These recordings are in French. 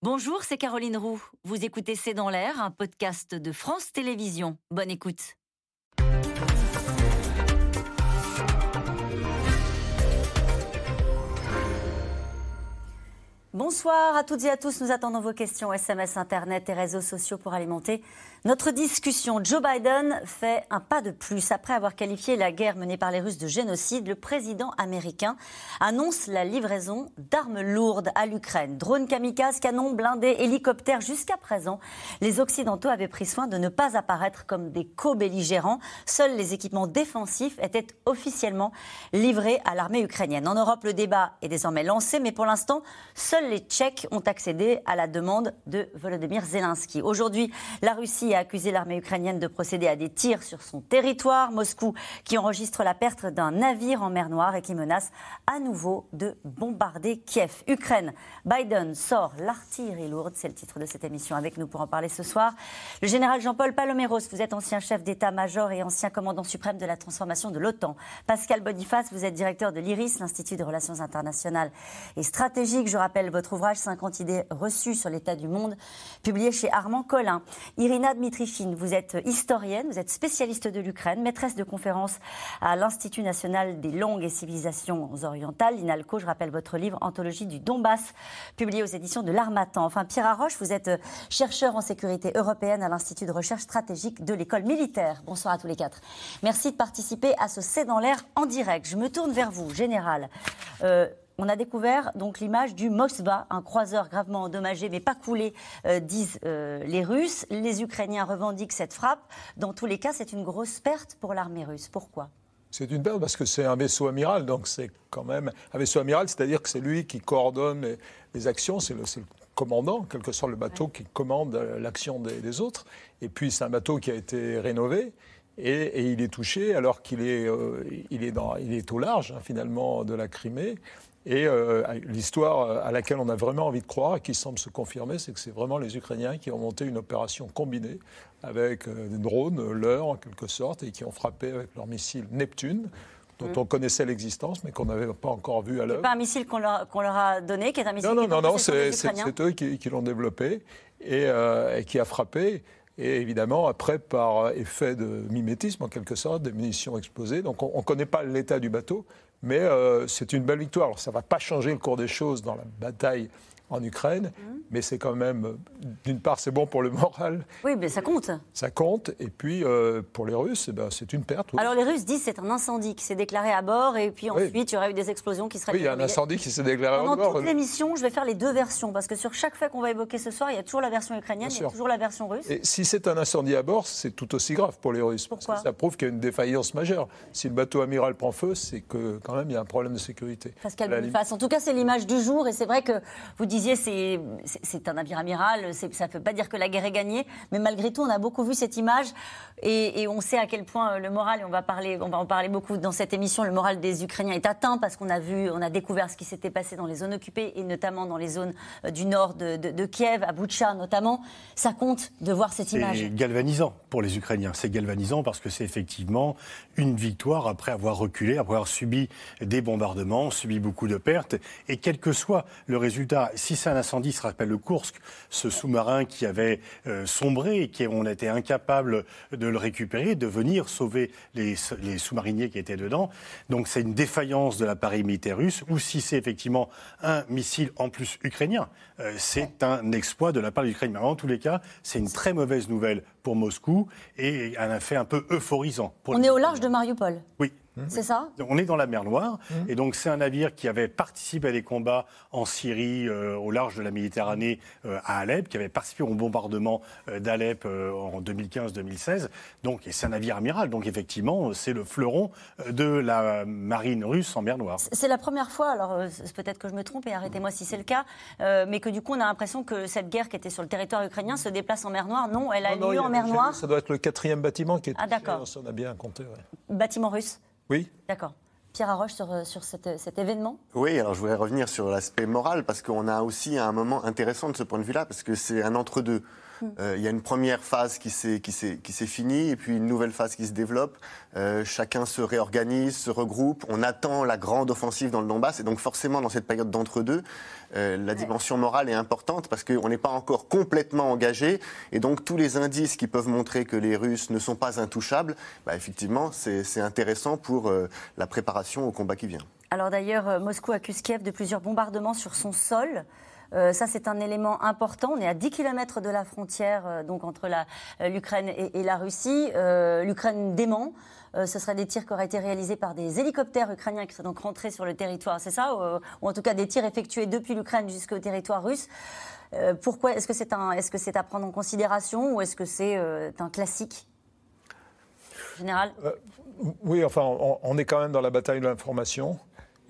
Bonjour, c'est Caroline Roux. Vous écoutez C'est dans l'air, un podcast de France Télévisions. Bonne écoute. Bonsoir à toutes et à tous. Nous attendons vos questions SMS, Internet et réseaux sociaux pour alimenter notre discussion, Joe Biden fait un pas de plus. Après avoir qualifié la guerre menée par les Russes de génocide, le président américain annonce la livraison d'armes lourdes à l'Ukraine. Drones kamikazes, canons blindés, hélicoptères. Jusqu'à présent, les Occidentaux avaient pris soin de ne pas apparaître comme des co-belligérants. Seuls les équipements défensifs étaient officiellement livrés à l'armée ukrainienne. En Europe, le débat est désormais lancé, mais pour l'instant, seuls les Tchèques ont accédé à la demande de Volodymyr Zelensky. Aujourd'hui, la Russie a accusé l'armée ukrainienne de procéder à des tirs sur son territoire. Moscou qui enregistre la perte d'un navire en mer Noire et qui menace à nouveau de bombarder Kiev. Ukraine, Biden sort l'artillerie lourde, c'est le titre de cette émission. Avec nous pour en parler ce soir, le général Jean-Paul Paloméros, vous êtes ancien chef d'état-major et ancien commandant suprême de la transformation de l'OTAN. Pascal Boniface, vous êtes directeur de l'IRIS, l'Institut de Relations internationales et stratégiques. Je rappelle votre ouvrage 50 idées reçues sur l'état du monde, publié chez Armand Collin. Irina Dmitrichine, vous êtes historienne, vous êtes spécialiste de l'Ukraine, maîtresse de conférences à l'Institut national des langues et civilisations orientales, l'INALCO. Je rappelle votre livre Anthologie du Donbass, publié aux éditions de l'Armatan. Enfin, Pierre Arroche, vous êtes chercheur en sécurité européenne à l'Institut de recherche stratégique de l'école militaire. Bonsoir à tous les quatre. Merci de participer à ce C'est dans l'air en direct. Je me tourne vers vous, général. Euh, on a découvert donc l'image du Moskva, un croiseur gravement endommagé mais pas coulé, euh, disent euh, les Russes. Les Ukrainiens revendiquent cette frappe. Dans tous les cas, c'est une grosse perte pour l'armée russe. Pourquoi? C'est une perte parce que c'est un vaisseau amiral, donc c'est quand même un vaisseau amiral, c'est-à-dire que c'est lui qui coordonne les, actions, c'est le, commandant, quel que soit le bateau qui commande l'action des, autres. Et puis c'est un bateau qui a été rénové. Et, il est touché alors qu'il est, euh, il est, il est au large hein, finalement de la Crimée. Et euh, l'histoire euh, à laquelle on a vraiment envie de croire et qui semble se confirmer, c'est que c'est vraiment les Ukrainiens qui ont monté une opération combinée avec euh, des drones, leur en quelque sorte, et qui ont frappé avec leur missile Neptune dont mm. on connaissait l'existence, mais qu'on n'avait pas encore vu à l'œuvre. pas un missile qu'on leur, a donné, qui est un missile Non, non, non, non c'est eux qui, l'ont développé et, qui a frappé. Et évidemment, après, par effet de mimétisme, en quelque sorte, des munitions explosées. Donc on ne connaît pas l'état du bateau, mais euh, c'est une belle victoire. Alors, ça va pas changer le cours des choses dans la bataille en Ukraine, mmh. mais c'est quand même, d'une part, c'est bon pour le moral. Oui, mais ça compte. Ça compte, et puis euh, pour les Russes, eh ben, c'est une perte. Alors les Russes disent que c'est un incendie qui s'est déclaré à bord, et puis ensuite il y aurait eu des explosions qui seraient. Oui, il y a un incendie qui s'est déclaré à bord. Pendant toute l'émission, je vais faire les deux versions, parce que sur chaque fait qu'on va évoquer ce soir, il y a toujours la version ukrainienne, il y a toujours la version russe. Et si c'est un incendie à bord, c'est tout aussi grave pour les Russes. Pourquoi parce que ça prouve qu'il y a une défaillance majeure. Si le bateau amiral prend feu, c'est que quand même il y a un problème de sécurité. Pascal Boniface, en tout cas c'est l'image du jour, et c'est vrai que vous disiez c'est un navire amiral, ça ne veut pas dire que la guerre est gagnée, mais malgré tout, on a beaucoup vu cette image et, on sait à quel point euh, le moral, et on va, parler, on va en parler beaucoup dans cette émission, le moral des Ukrainiens est atteint parce qu'on a vu, on a découvert ce qui s'était passé dans les zones occupées et notamment dans les zones euh, du nord de, Kiev, à Boutcha notamment. Ça compte de voir cette image. C'est galvanisant pour les Ukrainiens. C'est galvanisant parce que c'est effectivement une victoire après avoir reculé, après avoir subi des bombardements, subi beaucoup de pertes. Et quel que soit le résultat, si c'est un incendie, se rappelle le Kursk, ce sous-marin qui avait euh, sombré et qui on était incapable de le récupérer, de venir sauver les, sous-mariniers qui étaient dedans. Donc c'est une défaillance de l'appareil militaire russe, ou si c'est effectivement un missile en plus ukrainien, euh, c'est un exploit de la part de l'Ukraine. Mais en tous les cas, c'est une très mauvaise nouvelle pour Moscou et un effet un peu euphorisant. On est au large de Mariupol. Oui, Mmh. C'est ça? On est dans la mer Noire, mmh. et donc c'est un navire qui avait participé à des combats en Syrie, euh, au large de la Méditerranée, euh, à Alep, qui avait participé au bombardement euh, d'Alep en 2015-2016. Donc, c'est un navire amiral, donc effectivement, c'est le fleuron de la marine russe en mer Noire. C'est la première fois, alors peut-être que je me trompe, et arrêtez-moi si c'est le cas, mais que du coup, on a l'impression que cette guerre qui était sur le territoire ukrainien se déplace en mer Noire. Non, elle a lieu en mer Noire. Ça doit être le quatrième bâtiment qui est. Ah, d'accord. On a bien compté. Bâtiment russe oui. D'accord. Pierre Arroche sur, euh, sur cet événement? Oui, alors je voudrais revenir sur l'aspect moral parce qu'on a aussi un moment intéressant de ce point de vue-là parce que c'est un entre-deux. Hmm. Euh, il y a une première phase qui s'est finie et puis une nouvelle phase qui se développe. Euh, chacun se réorganise, se regroupe. On attend la grande offensive dans le Donbass et donc forcément dans cette période d'entre-deux, euh, la dimension morale est importante parce qu'on n'est pas encore complètement engagé et donc tous les indices qui peuvent montrer que les Russes ne sont pas intouchables, bah, effectivement c'est intéressant pour la préparation au combat qui vient. Alors d'ailleurs, Moscou accuse Kiev de plusieurs bombardements sur son sol. Euh, ça, c'est un élément important. On est à 10 km de la frontière euh, donc entre euh, l'Ukraine et, la Russie. L'Ukraine dément. Ce seraient des tirs qui auraient été réalisés par des hélicoptères ukrainiens qui sont donc rentrés sur le territoire, c'est ça ou, en tout cas des tirs effectués depuis l'Ukraine jusqu'au territoire russe. pourquoi Est-ce que c'est est -ce c'est à prendre en considération ou est-ce que c'est un classique général? Oui, enfin, on, est quand même dans la bataille de l'information.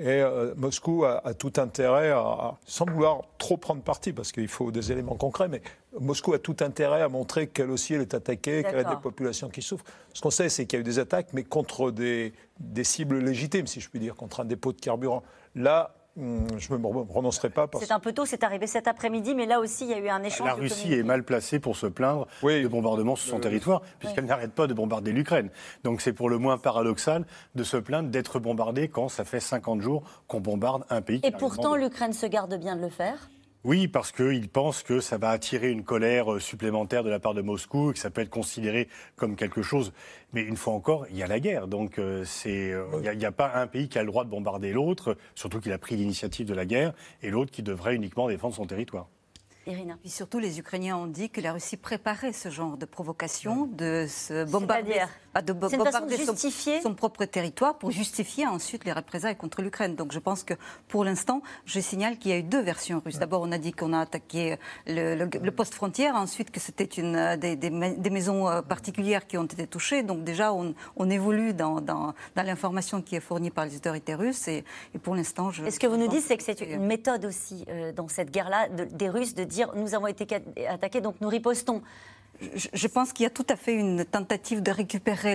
Et euh, Moscou a, tout intérêt, à, sans vouloir trop prendre parti, parce qu'il faut des éléments concrets, mais Moscou a tout intérêt à montrer qu'elle aussi elle est attaquée, qu'elle a des populations qui souffrent. Ce qu'on sait, c'est qu'il y a eu des attaques, mais contre des, des cibles légitimes, si je puis dire, contre un dépôt de carburant. Là, je ne me prononcerai pas. C'est un peu tôt, c'est arrivé cet après-midi, mais là aussi, il y a eu un échange. La Russie est mal placée pour se plaindre de bombardements sur son euh, territoire, puisqu'elle n'arrête pas de bombarder l'Ukraine. Donc c'est pour le moins paradoxal de se plaindre d'être bombardée quand ça fait 50 jours qu'on bombarde un pays. Et pourtant, l'Ukraine se garde bien de le faire oui, parce qu'ils pensent que ça va attirer une colère euh, supplémentaire de la part de Moscou, que ça peut être considéré comme quelque chose. Mais une fois encore, il y a la guerre. Donc euh, euh, il n'y a, pas un pays qui a le droit de bombarder l'autre, surtout qu'il a pris l'initiative de la guerre, et l'autre qui devrait uniquement défendre son territoire. Irina. Et surtout, les Ukrainiens ont dit que la Russie préparait ce genre de provocation, de se bombarder de bombarder son, son, propre territoire pour justifier ensuite les représailles contre l'Ukraine. Donc je pense que pour l'instant, je signale qu'il y a eu deux versions russes. D'abord, on a dit qu'on a attaqué le, poste frontière, ensuite que c'était une euh, des, des, maisons euh, particulières qui ont été touchées. Donc déjà, on, on évolue dans, dans, dans l'information qui est fournie par les autorités russes. Et, et pour l'instant, je. Et ce que vous nous dites, c'est que c'est une méthode aussi euh, dans cette guerre-là des Russes de dire nous avons été attaqués, donc nous ripostons je pense qu'il y a tout à fait une tentative de récupérer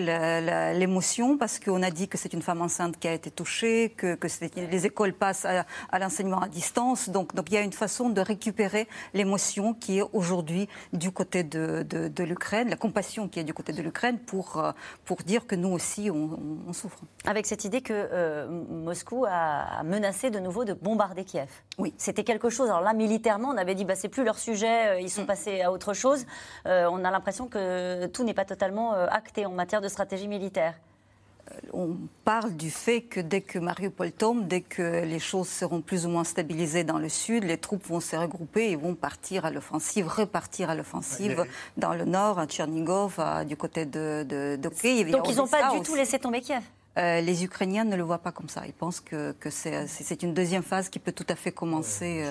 l'émotion parce qu'on a dit que c'est une femme enceinte qui a été touchée, que, les écoles passent à, l'enseignement à distance. Donc, donc il y a une façon de récupérer l'émotion qui est aujourd'hui du côté de, de, l'Ukraine, la compassion qui est du côté de l'Ukraine pour, euh, pour dire que nous aussi on, souffre. Avec cette idée que euh, Moscou a menacé de nouveau de bombarder Kiev. Oui. C'était quelque chose. Alors là, militairement, on avait dit bah, c'est plus leur sujet, euh, ils sont mm. passés à autre chose on a l'impression que tout n'est pas totalement euh, acté en matière de stratégie militaire euh, on parle du fait que dès que Mariupol tombe, dès que les choses seront plus ou moins stabilisées dans le sud, les troupes vont se regrouper et vont partir à l'offensive, repartir à l'offensive dans le nord, à Tchernigov, du côté de, de, Kiev. Donc ils n'ont pas du tout laissé tomber Kiev? Euh, les Ukrainiens ne le voient pas comme ça. Ils pensent que, c'est une deuxième phase qui peut tout à fait commencer.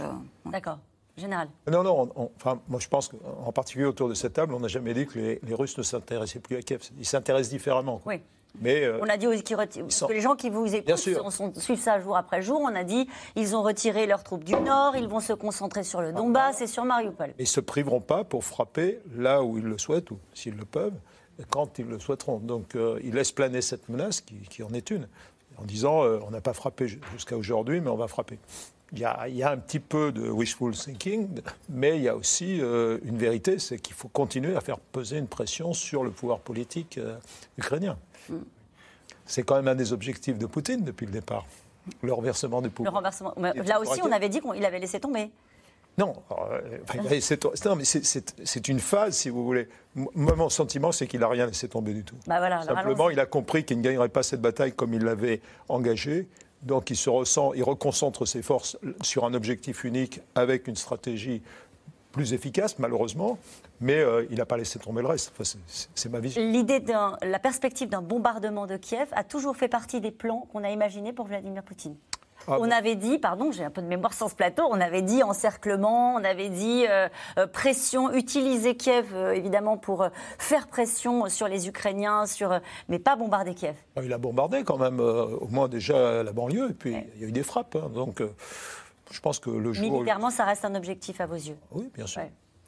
D'accord général Non, non, enfin, moi je pense qu'en particulier autour de cette table, on n'a jamais dit que les, Russes ne s'intéressaient plus à Kiev. Ils s'intéressent différemment. Oui. Mais euh, on a dit que les gens qui vous écoutent suivent ça jour après jour. On a dit ils ont retiré leurs troupes du nord, ils vont se concentrer sur le ah, Donbass et sur Mariupol. Ils ne se priveront pas pour frapper là où ils le souhaitent ou s'ils le peuvent, quand ils le souhaiteront. Donc euh, ils laissent planer cette menace qui, en est une, en disant euh, on n'a pas frappé jusqu'à aujourd'hui, mais on va frapper il y, a, un petit peu de wishful thinking, mais il y a aussi euh, une vérité, c'est qu'il faut continuer à faire peser une pression sur le pouvoir politique euh, ukrainien. Mm. C'est quand même un des objectifs de Poutine depuis le départ, le renversement du pouvoir. Le renversement. Là aussi, on avait dit qu'il avait laissé tomber. Non, euh, c'est une phase, si vous voulez. Moi, mon sentiment, c'est qu'il n'a rien laissé tomber du tout. Bah voilà, Simplement, il a compris qu'il ne gagnerait pas cette bataille comme il l'avait engagée. Donc il se ressent, il reconcentre ses forces sur un objectif unique avec une stratégie plus efficace, malheureusement, mais euh, il n'a pas laissé tomber le reste. c'est ma vision. L'idée la perspective d'un bombardement de Kiev a toujours fait partie des plans qu'on a imaginés pour Vladimir Poutine. Ah on avait dit, pardon, j'ai un peu de mémoire sans ce plateau, on avait dit encerclement, on avait dit euh, euh, pression, utiliser Kiev euh, évidemment pour faire pression sur les Ukrainiens, sur, mais pas bombarder Kiev. Ah, il a bombardé quand même, au moins déjà la banlieue, et puis il y a eu des frappes. Hein. donc je pense que le jour. Militairement, ça reste un objectif à vos yeux. Oui, bien sûr.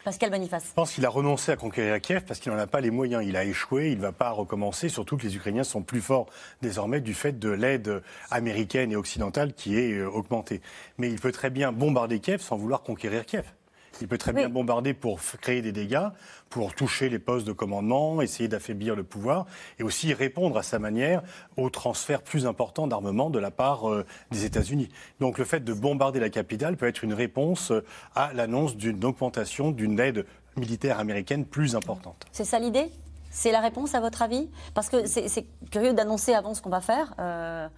Pascal Boniface. Je pense qu'il a renoncé à conquérir Kiev parce qu'il n'en a pas les moyens. Il a échoué, il ne va pas recommencer, surtout que les Ukrainiens sont plus forts désormais du fait de l'aide américaine et occidentale qui est euh, augmentée. Mais il peut très bien bombarder Kiev sans vouloir conquérir Kiev. Il peut très bien bombarder pour créer des dégâts, pour toucher les postes de commandement, essayer d'affaiblir le pouvoir, et aussi répondre à sa manière au transfert plus important d'armement de la part euh, des États-Unis. Donc le fait de bombarder la capitale peut être une réponse euh, à l'annonce d'une augmentation d'une aide militaire américaine plus importante. C'est ça l'idée? C'est la réponse à votre avis? Parce que c'est curieux d'annoncer avant ce qu'on va faire. Euh,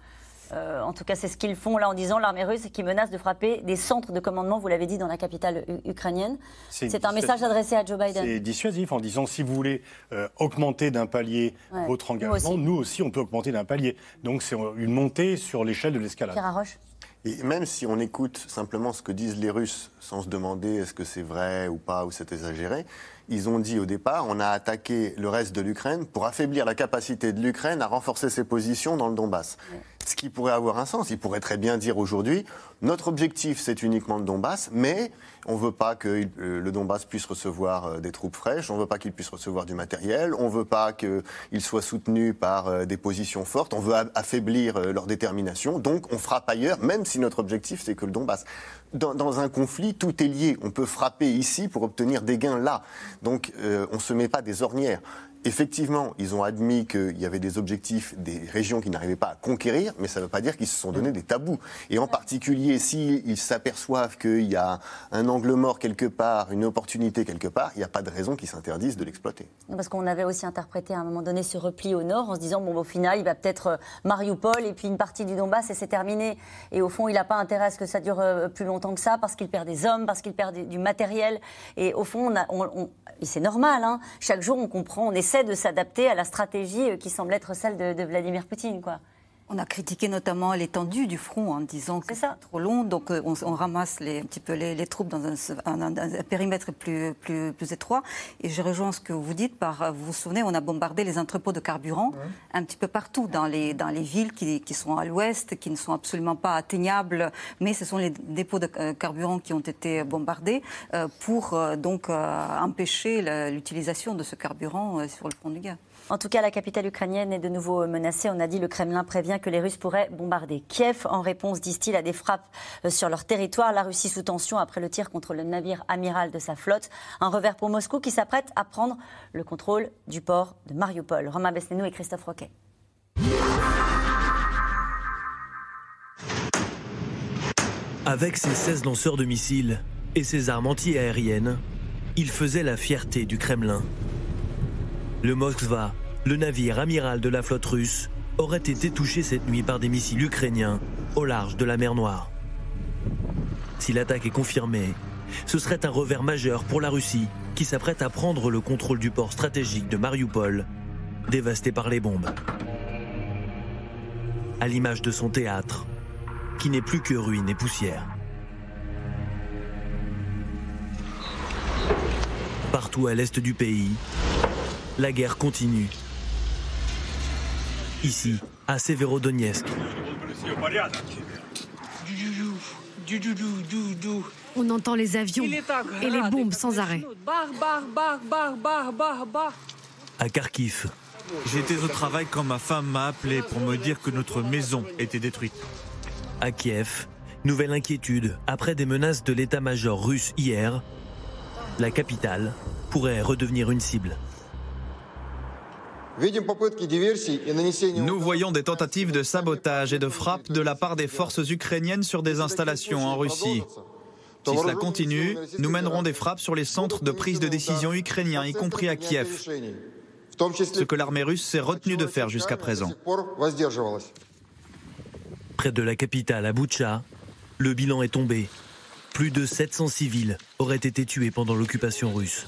euh, en tout cas, c'est ce qu'ils font là en disant l'armée russe qui menace de frapper des centres de commandement, vous l'avez dit, dans la capitale ukrainienne. C'est un message adressé à Joe Biden. C'est dissuasif en disant si vous voulez euh, augmenter d'un palier votre engagement, nous aussi. on peut augmenter d'un palier. Donc c'est une montée sur l'échelle de l'escalade. Pierre Arroche et même si on écoute simplement ce que disent les Russes sans se demander est-ce que c'est vrai ou pas, ou c'est exagéré, ils ont dit au départ on a attaqué le reste de l'Ukraine pour affaiblir la capacité de l'Ukraine à renforcer ses positions dans le Donbass. Ce qui pourrait avoir un sens. Ils pourraient très bien dire aujourd'hui notre objectif c'est uniquement le Donbass, mais on ne veut pas que euh, le Donbass puisse recevoir euh, des troupes fraîches, on ne veut pas qu'il puisse recevoir du matériel, on ne veut pas qu'il soit soutenu par euh, des positions fortes, on veut affaiblir leur détermination, donc on frappe ailleurs, même si notre objectif c'est que le Donbass. Dans, dans, un conflit, tout est lié. On peut frapper ici pour obtenir des gains là. Donc on ne se met pas des ornières. Effectivement, ils ont admis qu'il y avait des objectifs des régions qui n'arrivaient pas à conquérir, mais ça ne veut pas dire qu'ils se sont donné des tabous. Et en particulier, s'ils s'aperçoivent qu'il y a un angle mort quelque part, une opportunité quelque part, il n'y a pas de raison qu'ils s'interdisent de l'exploiter. Parce qu'on avait aussi interprété à un moment donné ce repli au nord en se disant, bon, au final, il va peut-être euh, Mariupol et puis une partie du Donbass et c'est terminé. Et au fond, il n'a pas intérêt à ce que ça dure euh, plus longtemps que ça parce qu'il perd des hommes, parce qu'il perd du matériel. Et au fond, c'est normal. Hein. Chaque jour, on comprend, on essaie de s'adapter à la stratégie euh, qui semble être celle de, de Vladimir Poutine. Quoi. On a critiqué notamment l'étendue du front en disant que c'est trop long, donc euh, on, ramasse les, un petit peu les, troupes dans un, périmètre plus, plus, plus, étroit. Et je rejoins ce que vous dites par, vous vous souvenez, on a bombardé les entrepôts de carburant un petit peu partout dans les, dans les villes qui, qui sont à l'ouest, qui ne sont absolument pas atteignables, mais ce sont les dépôts de euh, carburant qui ont été bombardés euh, pour donc empêcher l'utilisation de ce carburant sur le front de guerre. En tout cas, la capitale ukrainienne est de nouveau menacée. On a dit le Kremlin prévient que les Russes pourraient bombarder Kiev en réponse, disent-ils, à des frappes euh, sur leur territoire. La Russie sous tension après le tir contre le navire amiral de sa flotte. Un revers pour Moscou qui s'apprête à prendre le contrôle du port de Mariupol. Romain Besnénou et Christophe Roquet. Avec ses 16 lanceurs de missiles et ses armes anti-aériennes, il faisait la fierté du Kremlin. Le Moskva, le navire amiral de la flotte russe, aurait été touché cette nuit par des missiles ukrainiens au large de la mer Noire. Si l'attaque est confirmée, ce serait un revers majeur pour la Russie qui s'apprête à prendre le contrôle du port stratégique de Mariupol, dévasté par les bombes. À l'image de son théâtre, qui n'est plus que ruines et poussière. Partout à l'est du pays, la guerre continue. Ici, à Severodonetsk. On entend les avions et les bombes sans arrêt. À Kharkiv. J'étais au travail quand ma femme m'a appelé pour me dire que notre maison était détruite. À Kiev, nouvelle inquiétude après des menaces de l'état-major russe hier. La capitale pourrait redevenir une cible. Nous voyons des tentatives de sabotage et de frappe de la part des forces ukrainiennes sur des installations en Russie. Si cela continue, nous mènerons des frappes sur les centres de prise de décision ukrainiens, y compris à Kiev. Ce que l'armée russe s'est retenue de faire jusqu'à présent. Près de la capitale, à Boutcha, le bilan est tombé. Plus de 700 civils auraient été tués pendant l'occupation russe.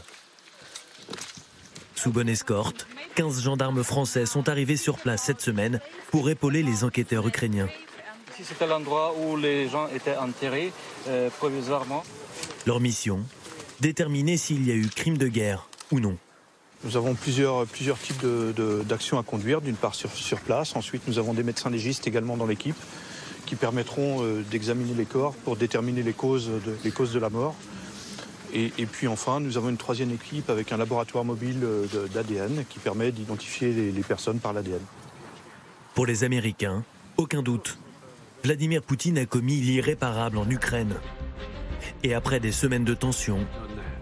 Sous bonne escorte, 15 gendarmes français sont arrivés sur place cette semaine pour épauler les enquêteurs ukrainiens. C'était l'endroit où les gens étaient enterrés euh, provisoirement. Leur mission Déterminer s'il y a eu crime de guerre ou non. Nous avons plusieurs, plusieurs types d'actions à conduire. D'une part sur, sur, place, ensuite nous avons des médecins légistes également dans l'équipe qui permettront euh, d'examiner les corps pour déterminer les causes de, les causes de la mort. Et, puis enfin, nous avons une troisième équipe avec un laboratoire mobile euh, d'ADN qui permet d'identifier les, personnes par l'ADN. Pour les Américains, aucun doute. Vladimir Poutine a commis l'irréparable en Ukraine. Et après des semaines de tension,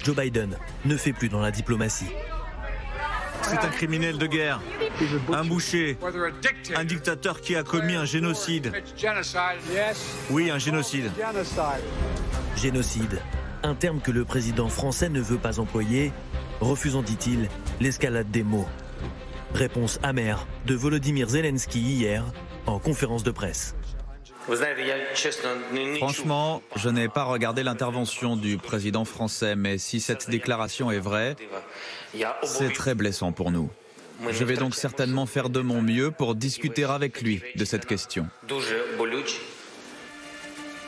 Joe Biden ne fait plus dans la diplomatie. C'est un criminel de guerre, un boucher, un dictateur qui a commis un génocide. Oui, un génocide. Génocide, un terme que le président français ne veut pas employer, refusant, dit-il, l'escalade des mots. Réponse amère de Volodymyr Zelensky hier en conférence de presse. Franchement, je n'ai pas regardé l'intervention du président français, mais si cette déclaration est vraie, c'est très blessant pour nous. Je vais donc certainement faire de mon mieux pour discuter avec lui de cette question.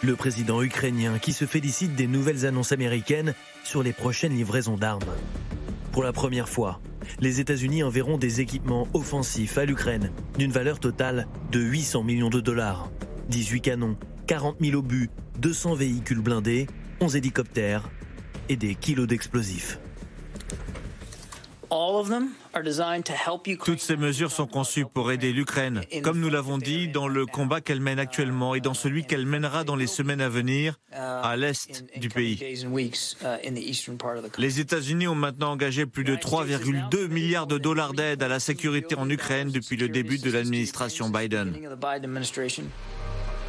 Le président ukrainien qui se félicite des nouvelles annonces américaines sur les prochaines livraisons d'armes. Pour la première fois, les États-Unis enverront des équipements offensifs à l'Ukraine d'une valeur totale de 800 millions de dollars. 18 canons, 40 000 obus, 200 véhicules blindés, 11 hélicoptères et des kilos d'explosifs. Toutes ces mesures sont conçues pour aider l'Ukraine, comme nous l'avons dit, dans le combat qu'elle mène actuellement et dans celui qu'elle mènera dans les semaines à venir à l'est du pays. Les États-Unis ont maintenant engagé plus de 3,2 milliards de dollars d'aide à la sécurité en Ukraine depuis le début de l'administration Biden.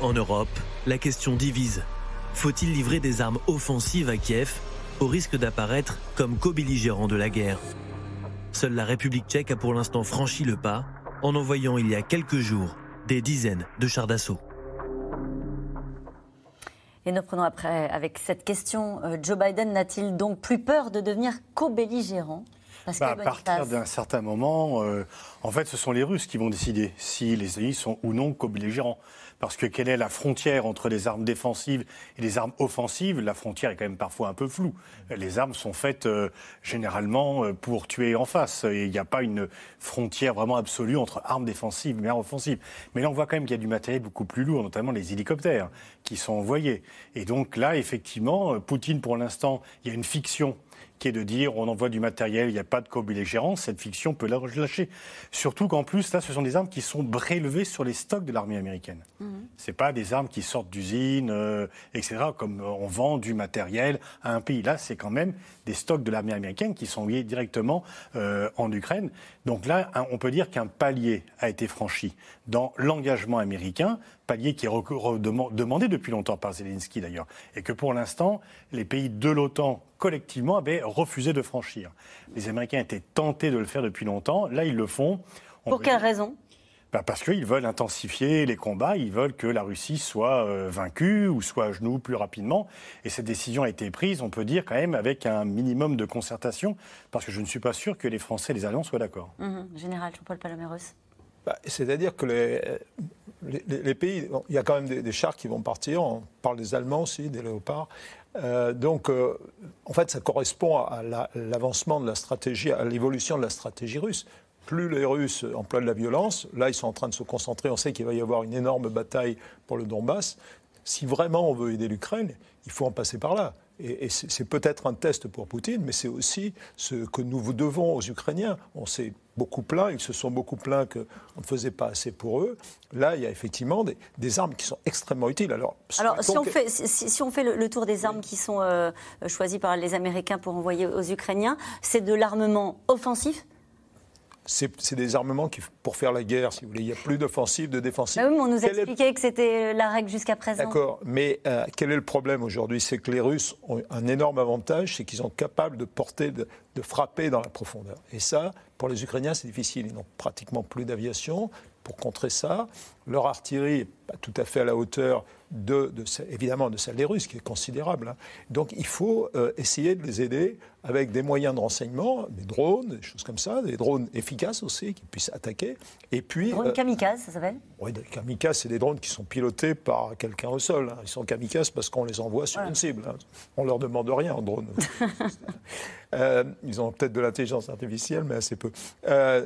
En Europe, la question divise. Faut-il livrer des armes offensives à Kiev au risque d'apparaître comme co-belligérant de la guerre? Seule la République tchèque a pour l'instant franchi le pas en envoyant il y a quelques jours des dizaines de chars d'assaut. Et nous prenons après avec cette question, euh, Joe Biden n'a-t-il donc plus peur de devenir co-belligérant? Bah, à partir d'un certain moment, euh, en fait, ce sont les Russes qui vont décider si les États-Unis sont ou non co-belligérants. Parce que quelle est la frontière entre les armes défensives et les armes offensives? La frontière est quand même parfois un peu floue. Les armes sont faites euh, généralement euh, pour tuer en face. Et il n'y a pas une frontière vraiment absolue entre armes défensives et armes offensives. Mais là, on voit quand même qu'il y a du matériel beaucoup plus lourd, notamment les hélicoptères qui sont envoyés. Et donc là, effectivement, Poutine, pour l'instant, il y a une fiction qui est de dire on envoie du matériel, il n'y a pas de co-belligérance, cette fiction peut la lâcher. Surtout qu'en plus, là, ce sont des armes qui sont prélevées sur les stocks de l'armée américaine. Mhm. Ce pas des armes qui sortent d'usines, euh, etc., comme on vend du matériel à un pays. Là, c'est quand même des stocks de l'armée américaine qui sont liés directement euh, en Ukraine. Donc là, on peut dire qu'un palier a été franchi dans l'engagement américain, palier qui est demandé depuis longtemps par Zelensky d'ailleurs, et que pour l'instant, les pays de l'OTAN collectivement avaient refusé de franchir. Les Américains étaient tentés de le faire depuis longtemps, là ils le font. pour quelle raison? Bah, parce qu'ils veulent intensifier les combats, ils veulent que la Russie soit euh, vaincue ou soit à genoux plus rapidement. Et cette décision a été prise, on peut dire, quand même avec un minimum de concertation, parce que je ne suis pas sûr que les Français et les Allemands soient d'accord. Mmh, général Jean-Paul Paloméros. Bah, c'est-à-dire que les, les, pays, il y a quand même des, chars qui vont partir, on parle des Allemands aussi, des léopards. Euh, donc, euh, en fait, ça correspond à l'avancement de la stratégie, à l'évolution de la stratégie russe plus les Russes emploient de la violence, là ils sont en train de se concentrer, on sait qu'il va y avoir une énorme bataille pour le Donbass. Si vraiment on veut aider l'Ukraine, il faut en passer par là. Et, c'est peut-être un test pour Poutine, mais c'est aussi ce que nous devons aux Ukrainiens. On s'est beaucoup plaint, ils se sont beaucoup plaints qu'on ne faisait pas assez pour eux. Là, il y a effectivement des, armes qui sont extrêmement utiles. Alors, Alors si, on fait, si, on fait le, tour des armes qui sont euh, choisies par les Américains pour envoyer aux Ukrainiens, c'est de l'armement offensif c'est des armements qui, pour faire la guerre, si vous voulez. Il n'y a plus d'offensive, de défensive. Bah oui, on nous expliquait que c'était la règle jusqu'à présent. D'accord, mais euh, quel est le problème aujourd'hui? C'est que les Russes ont un énorme avantage, c'est qu'ils sont capables de porter, de, de, frapper dans la profondeur. Et ça, pour les Ukrainiens, c'est difficile. Ils n'ont pratiquement plus d'aviation pour contrer ça. Leur artillerie n'est pas tout à fait à la hauteur de, évidemment de celle des Russes, qui est considérable. Hein. Donc il faut euh, essayer de les aider avec des moyens de renseignement, des drones, des choses comme ça, des drones efficaces aussi, qui puissent attaquer. Et puis, drones euh, kamikazes, ça s'appelle? Oui, des kamikazes, c'est des drones qui sont pilotés par quelqu'un au sol. Hein. Ils sont kamikazes parce qu'on les envoie sur une cible. Hein. On leur demande rien en drone. Euh, ils ont peut-être de l'intelligence artificielle, mais assez peu.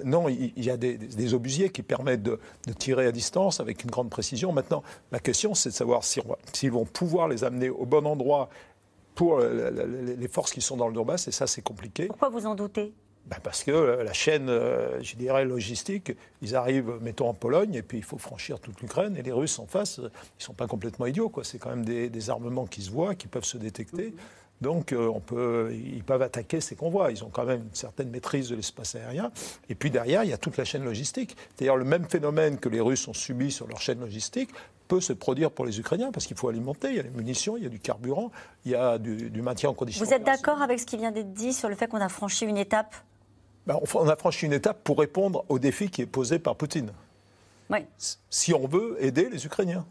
non, il, y a des, obusiers qui permettent de, de tirer à distance avec une grande précision. Maintenant, la question, c'est de savoir s'ils vont pouvoir les amener au bon endroit pour les forces qui sont dans le Donbass, et ça, c'est compliqué. Pourquoi vous en doutez? Ben Parce que la chaîne, je dirais, logistique, ils arrivent, mettons, en Pologne, et puis il faut franchir toute l'Ukraine, et les Russes en face, ils ne sont pas complètement idiots. C'est quand même des, armements qui se voient, qui peuvent se détecter. Donc on peut, ils peuvent attaquer ces convois. Ils ont quand même une certaine maîtrise de l'espace aérien. Et puis derrière, il y a toute la chaîne logistique. C'est-à-dire le même phénomène que les Russes ont subi sur leur chaîne logistique peut se produire pour les Ukrainiens parce qu'il faut alimenter. Il y a des munitions, il y a du carburant, il y a du, maintien en condition. Vous êtes d'accord avec ce qui vient d'être dit sur le fait qu'on a franchi une étape ben, On a franchi une étape pour répondre au défi qui est posé par Poutine. Oui. Si on veut aider les Ukrainiens.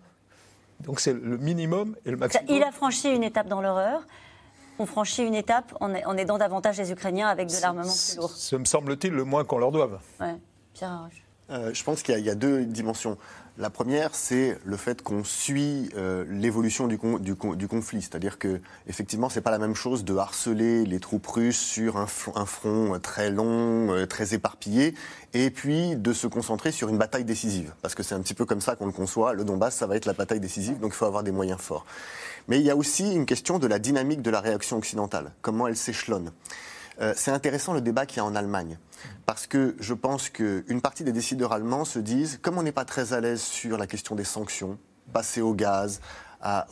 Donc c'est le minimum et le maximum. Il a franchi une étape dans l'horreur. On franchit une étape en aidant davantage les Ukrainiens avec de l'armement plus lourd. Ce me semble-t-il le moins qu'on leur doive. Ouais. Pierre euh, je pense qu'il y, a deux dimensions. La première, c'est le fait qu'on suit euh, l'évolution du, conflit. C'est-à-dire que, effectivement, c'est pas la même chose de harceler les troupes russes sur un, front très long, euh, très éparpillé, et puis de se concentrer sur une bataille décisive. Parce que c'est un petit peu comme ça qu'on le conçoit. Le Donbass, ça va être la bataille décisive, donc il faut avoir des moyens forts. Mais il y a aussi une question de la dynamique de la réaction occidentale. Comment elle s'échelonne. Euh, c'est intéressant le débat qu'il y a en Allemagne. Parce que je pense qu'une partie des décideurs allemands se disent, comme on n'est pas très à l'aise sur la question des sanctions, passer au gaz, à,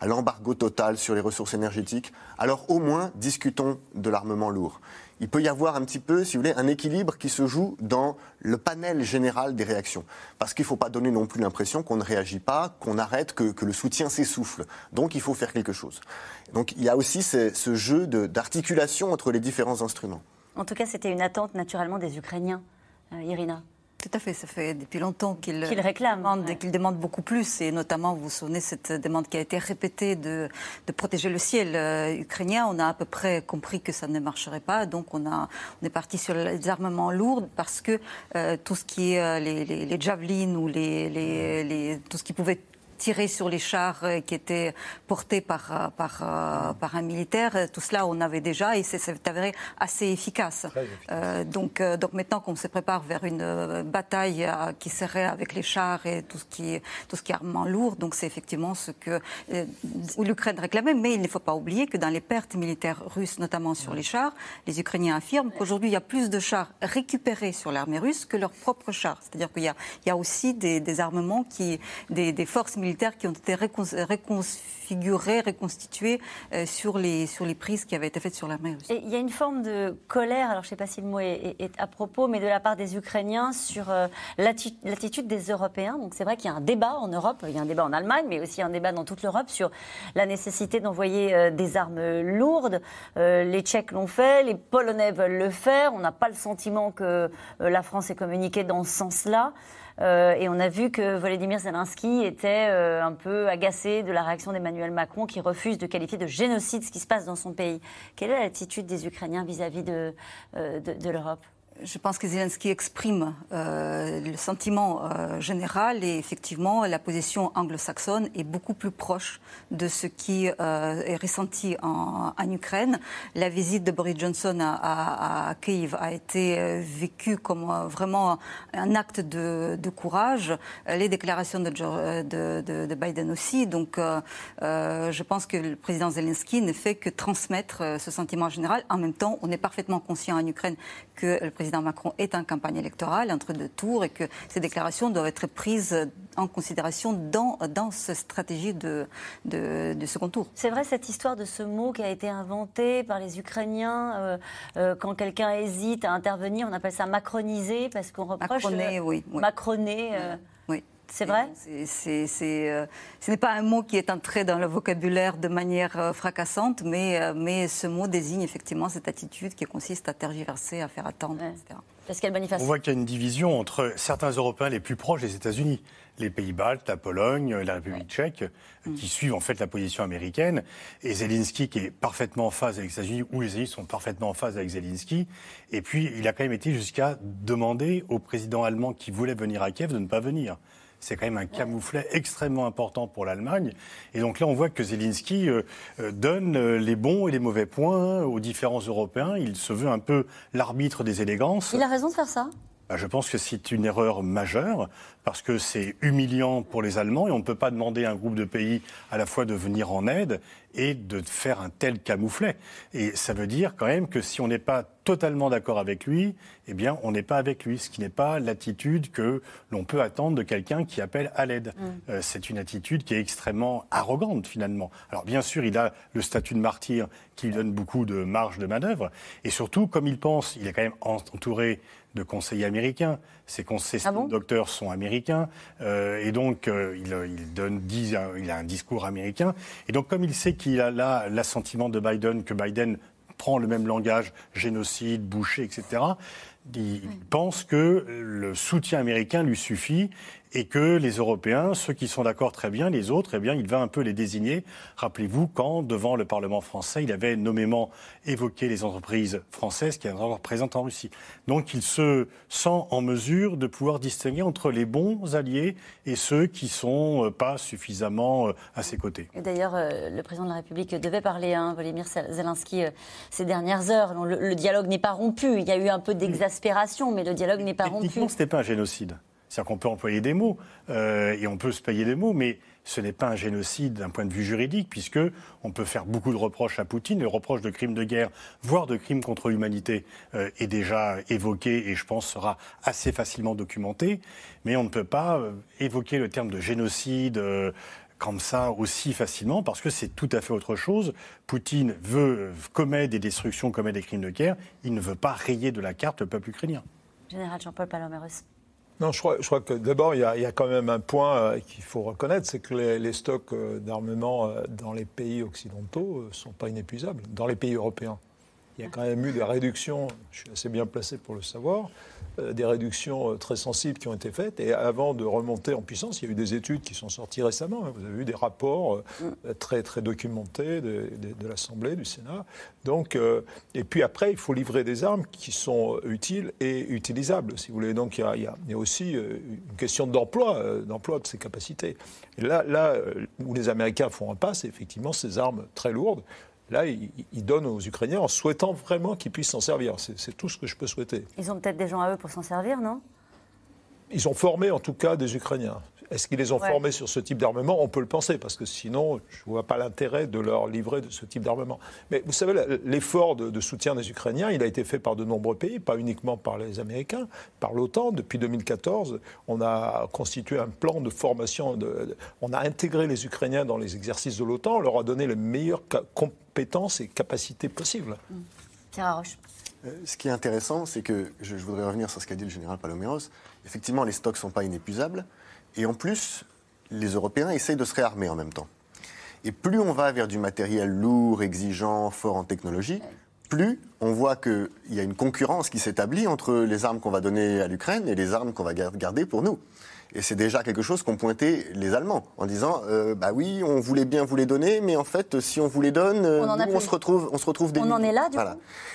à l'embargo total sur les ressources énergétiques, alors au moins discutons de l'armement lourd il peut y avoir un petit peu, si vous voulez, un équilibre qui se joue dans le panel général des réactions. Parce qu'il ne faut pas donner non plus l'impression qu'on ne réagit pas, qu'on arrête, que, le soutien s'essouffle. Donc il faut faire quelque chose. Donc il y a aussi ce, ce jeu d'articulation entre les différents instruments. En tout cas, c'était une attente naturellement des Ukrainiens, euh, Irina. Tout à fait, ça fait depuis longtemps qu'il réclame, demande, qu'il demande beaucoup plus, et notamment, vous vous souvenez, cette demande qui a été répétée de, de protéger le ciel euh, ukrainien. On a à peu près compris que ça ne marcherait pas, donc on, a, on est parti sur les armements lourds parce que euh, tout ce qui est euh, les, les, les, javelines ou les, les, tout ce qui pouvait tirer sur les chars euh, qui étaient portés par, euh, par, euh, par un militaire. Tout cela, on avait déjà et c'est avéré assez efficace. donc, donc maintenant qu'on se prépare vers une bataille qui serait avec les chars et tout ce qui est, tout ce qui est armement lourd, donc c'est effectivement ce que l'Ukraine réclamait. Mais il ne faut pas oublier que dans les pertes militaires russes, notamment sur les chars, les Ukrainiens affirment qu'aujourd'hui, il y a plus de chars récupérés sur l'armée russe que leurs propres chars. C'est-à-dire qu'il y, y a, aussi des, des armements, qui, des, des forces militaires qui ont été réconfigurés, reconstitués euh, sur, les, prises qui avaient été faites sur la mer. Et il y a une forme de colère, alors je ne sais pas si le mot est, à propos, mais de la part des Ukrainiens sur euh, l'attitude des Européens. Donc c'est vrai qu'il y a un débat en Europe, il y a un débat en Allemagne, mais aussi un débat dans toute l'Europe sur la nécessité d'envoyer euh, des armes lourdes. les Tchèques l'ont fait, les Polonais veulent le faire. On n'a pas le sentiment que la France est communiquée dans ce sens-là. Euh, et on a vu que Volodymyr Zelensky était euh, un peu agacé de la réaction d'Emmanuel Macron qui refuse de qualifier de génocide ce qui se passe dans son pays. Quelle est l'attitude des Ukrainiens vis-à-vis de, euh, de l'Europe? Je pense que Zelensky exprime euh, le sentiment euh, général et effectivement la position anglo-saxonne est beaucoup plus proche de ce qui euh, est ressenti en, Ukraine. La visite de Boris Johnson à, Kiev a été vécue comme vraiment un acte de, courage. Les déclarations de Biden aussi. Donc je pense que le président Zelensky ne fait que transmettre ce sentiment général. En même temps, on est parfaitement conscient en Ukraine que le président Macron est en campagne électorale entre deux tours et que ces déclarations doivent être prises en considération dans, dans cette stratégie de, de, second tour. C'est vrai cette histoire de ce mot qui a été inventé par les Ukrainiens euh, euh, quand quelqu'un hésite à intervenir, on appelle ça macroniser parce qu'on reproche... Macroner, euh, oui. Macroner. oui. C'est vrai? C'est, Ce n'est pas un mot qui est entré dans le vocabulaire de manière euh, fracassante, mais, euh, mais ce mot désigne effectivement cette attitude qui consiste à tergiverser, à faire attendre, etc. On voit qu'il y a une division entre certains Européens les plus proches des États-Unis, les Pays-Baltes, la Pologne, la République tchèque, mm. qui suivent en fait la position américaine, et Zelensky qui est parfaitement en phase avec les États-Unis, ou les États-Unis sont parfaitement en phase avec Zelensky. Et puis, il a quand même été jusqu'à demander au président allemand qui voulait venir à Kiev de ne pas venir c'est quand même un camouflet extrêmement important pour l'Allemagne. Et donc là, on voit que Zelensky euh, euh, donne euh, les bons et les mauvais points aux différents Européens. Il se veut un peu l'arbitre des élégances. Il a raison de faire ça bah, je pense que c'est une erreur majeure parce que c'est humiliant pour les Allemands et on ne peut pas demander à un groupe de pays à la fois de venir en aide et de faire un tel camouflet. Et ça veut dire quand même que si on n'est pas totalement d'accord avec lui, eh bien, on n'est pas avec lui, ce qui n'est pas l'attitude que l'on peut attendre de quelqu'un qui appelle à l'aide. Mm. Euh, c'est une attitude qui est extrêmement arrogante, finalement. Alors, bien sûr, il a le statut de martyr qui lui donne beaucoup de marge de manœuvre, et surtout, comme il pense, il est quand même entouré de conseillers américains. Ses conseillers ah docteurs sont américains, euh, et donc euh, il, il, donne, il a un discours américain. Et donc, comme il sait qu'il a là l'assentiment de Biden, que Biden prend le même langage, génocide, boucher, etc., il pense que le soutien américain lui suffit et que les Européens, ceux qui sont d'accord très bien, les autres, eh bien, il va un peu les désigner. Rappelez-vous quand, devant le Parlement français, il avait nommément évoqué les entreprises françaises qui étaient encore présentes en Russie. Donc il se sent en mesure de pouvoir distinguer entre les bons alliés et ceux qui ne sont euh, pas suffisamment euh, à ses côtés. D'ailleurs, euh, le président de la République devait parler, hein, Volodymyr Zelensky, ces dernières heures. Le, dialogue n'est pas rompu. Il y a eu un peu d'exaspération, mais le dialogue n'est pas rompu. Ce n'était pas un génocide. C'est-à-dire qu'on peut employer des mots euh, et on peut se payer des mots, mais ce n'est pas un génocide d'un point de vue juridique, puisque on peut faire beaucoup de reproches à Poutine. Le reproche de crimes de guerre, voire de crimes contre l'humanité, euh, est déjà évoqué et je pense sera assez facilement documenté. Mais on ne peut pas euh, évoquer le terme de génocide. comme ça aussi facilement parce que c'est tout à fait autre chose. Poutine veut commettre des destructions, commettre des crimes de guerre. Il ne veut pas rayer de la carte le peuple ukrainien. Général Jean-Paul. Non, je crois, que d'abord, il, y a quand même un point euh, qu'il faut reconnaître, c'est que les, stocks euh, d'armement euh, dans les pays occidentaux ne sont pas inépuisables, dans les pays européens. Il y a quand même eu des réductions, je suis assez bien placé pour le savoir, euh, des réductions euh, très sensibles qui ont été faites. Et avant de remonter en puissance, il y a eu des études qui sont sorties récemment. Hein. Vous avez eu des rapports euh, très, très documentés de, l'Assemblée, du Sénat. Donc, et puis après, il faut livrer des armes qui sont utiles et utilisables, si vous voulez. Donc il y a, il y a, aussi une question d'emploi, d'emploi de ces capacités. Et là, là où les Américains font un pas, c'est effectivement ces armes très lourdes Là, ils, donnent aux Ukrainiens en souhaitant vraiment qu'ils puissent s'en servir. C'est tout ce que je peux souhaiter. Ils ont peut-être des gens à eux pour s'en servir, non? Ils ont formé en tout cas des Ukrainiens. Est-ce qu'ils les ont formés sur ce type d'armement? On peut le penser, parce que sinon, je ne vois pas l'intérêt de leur livrer de ce type d'armement. Mais vous savez, l'effort de, soutien des Ukrainiens, il a été fait par de nombreux pays, pas uniquement par les Américains, par l'OTAN. Depuis 2014, on a constitué un plan de formation. on a intégré les Ukrainiens dans les exercices de l'OTAN, on leur a donné les meilleures compétences et capacités possibles. Mmh. Pierre Roche. Euh, ce qui est intéressant, c'est que je, je voudrais revenir sur ce qu'a dit le général Paloméros. Effectivement, les stocks ne sont pas inépuisables. Et en plus, les Européens essayent de se réarmer en même temps. Et plus on va vers du matériel lourd, exigeant, fort en technologie, plus on voit qu'il y a une concurrence qui s'établit entre les armes qu'on va donner à l'Ukraine et les armes qu'on va garder pour nous. Et c'est déjà quelque chose qu'ont pointé les Allemands en disant euh, bah oui, on voulait bien vous les donner, mais en fait, si on vous les donne, on, on se retrouve, on se retrouve On en est là, du coup.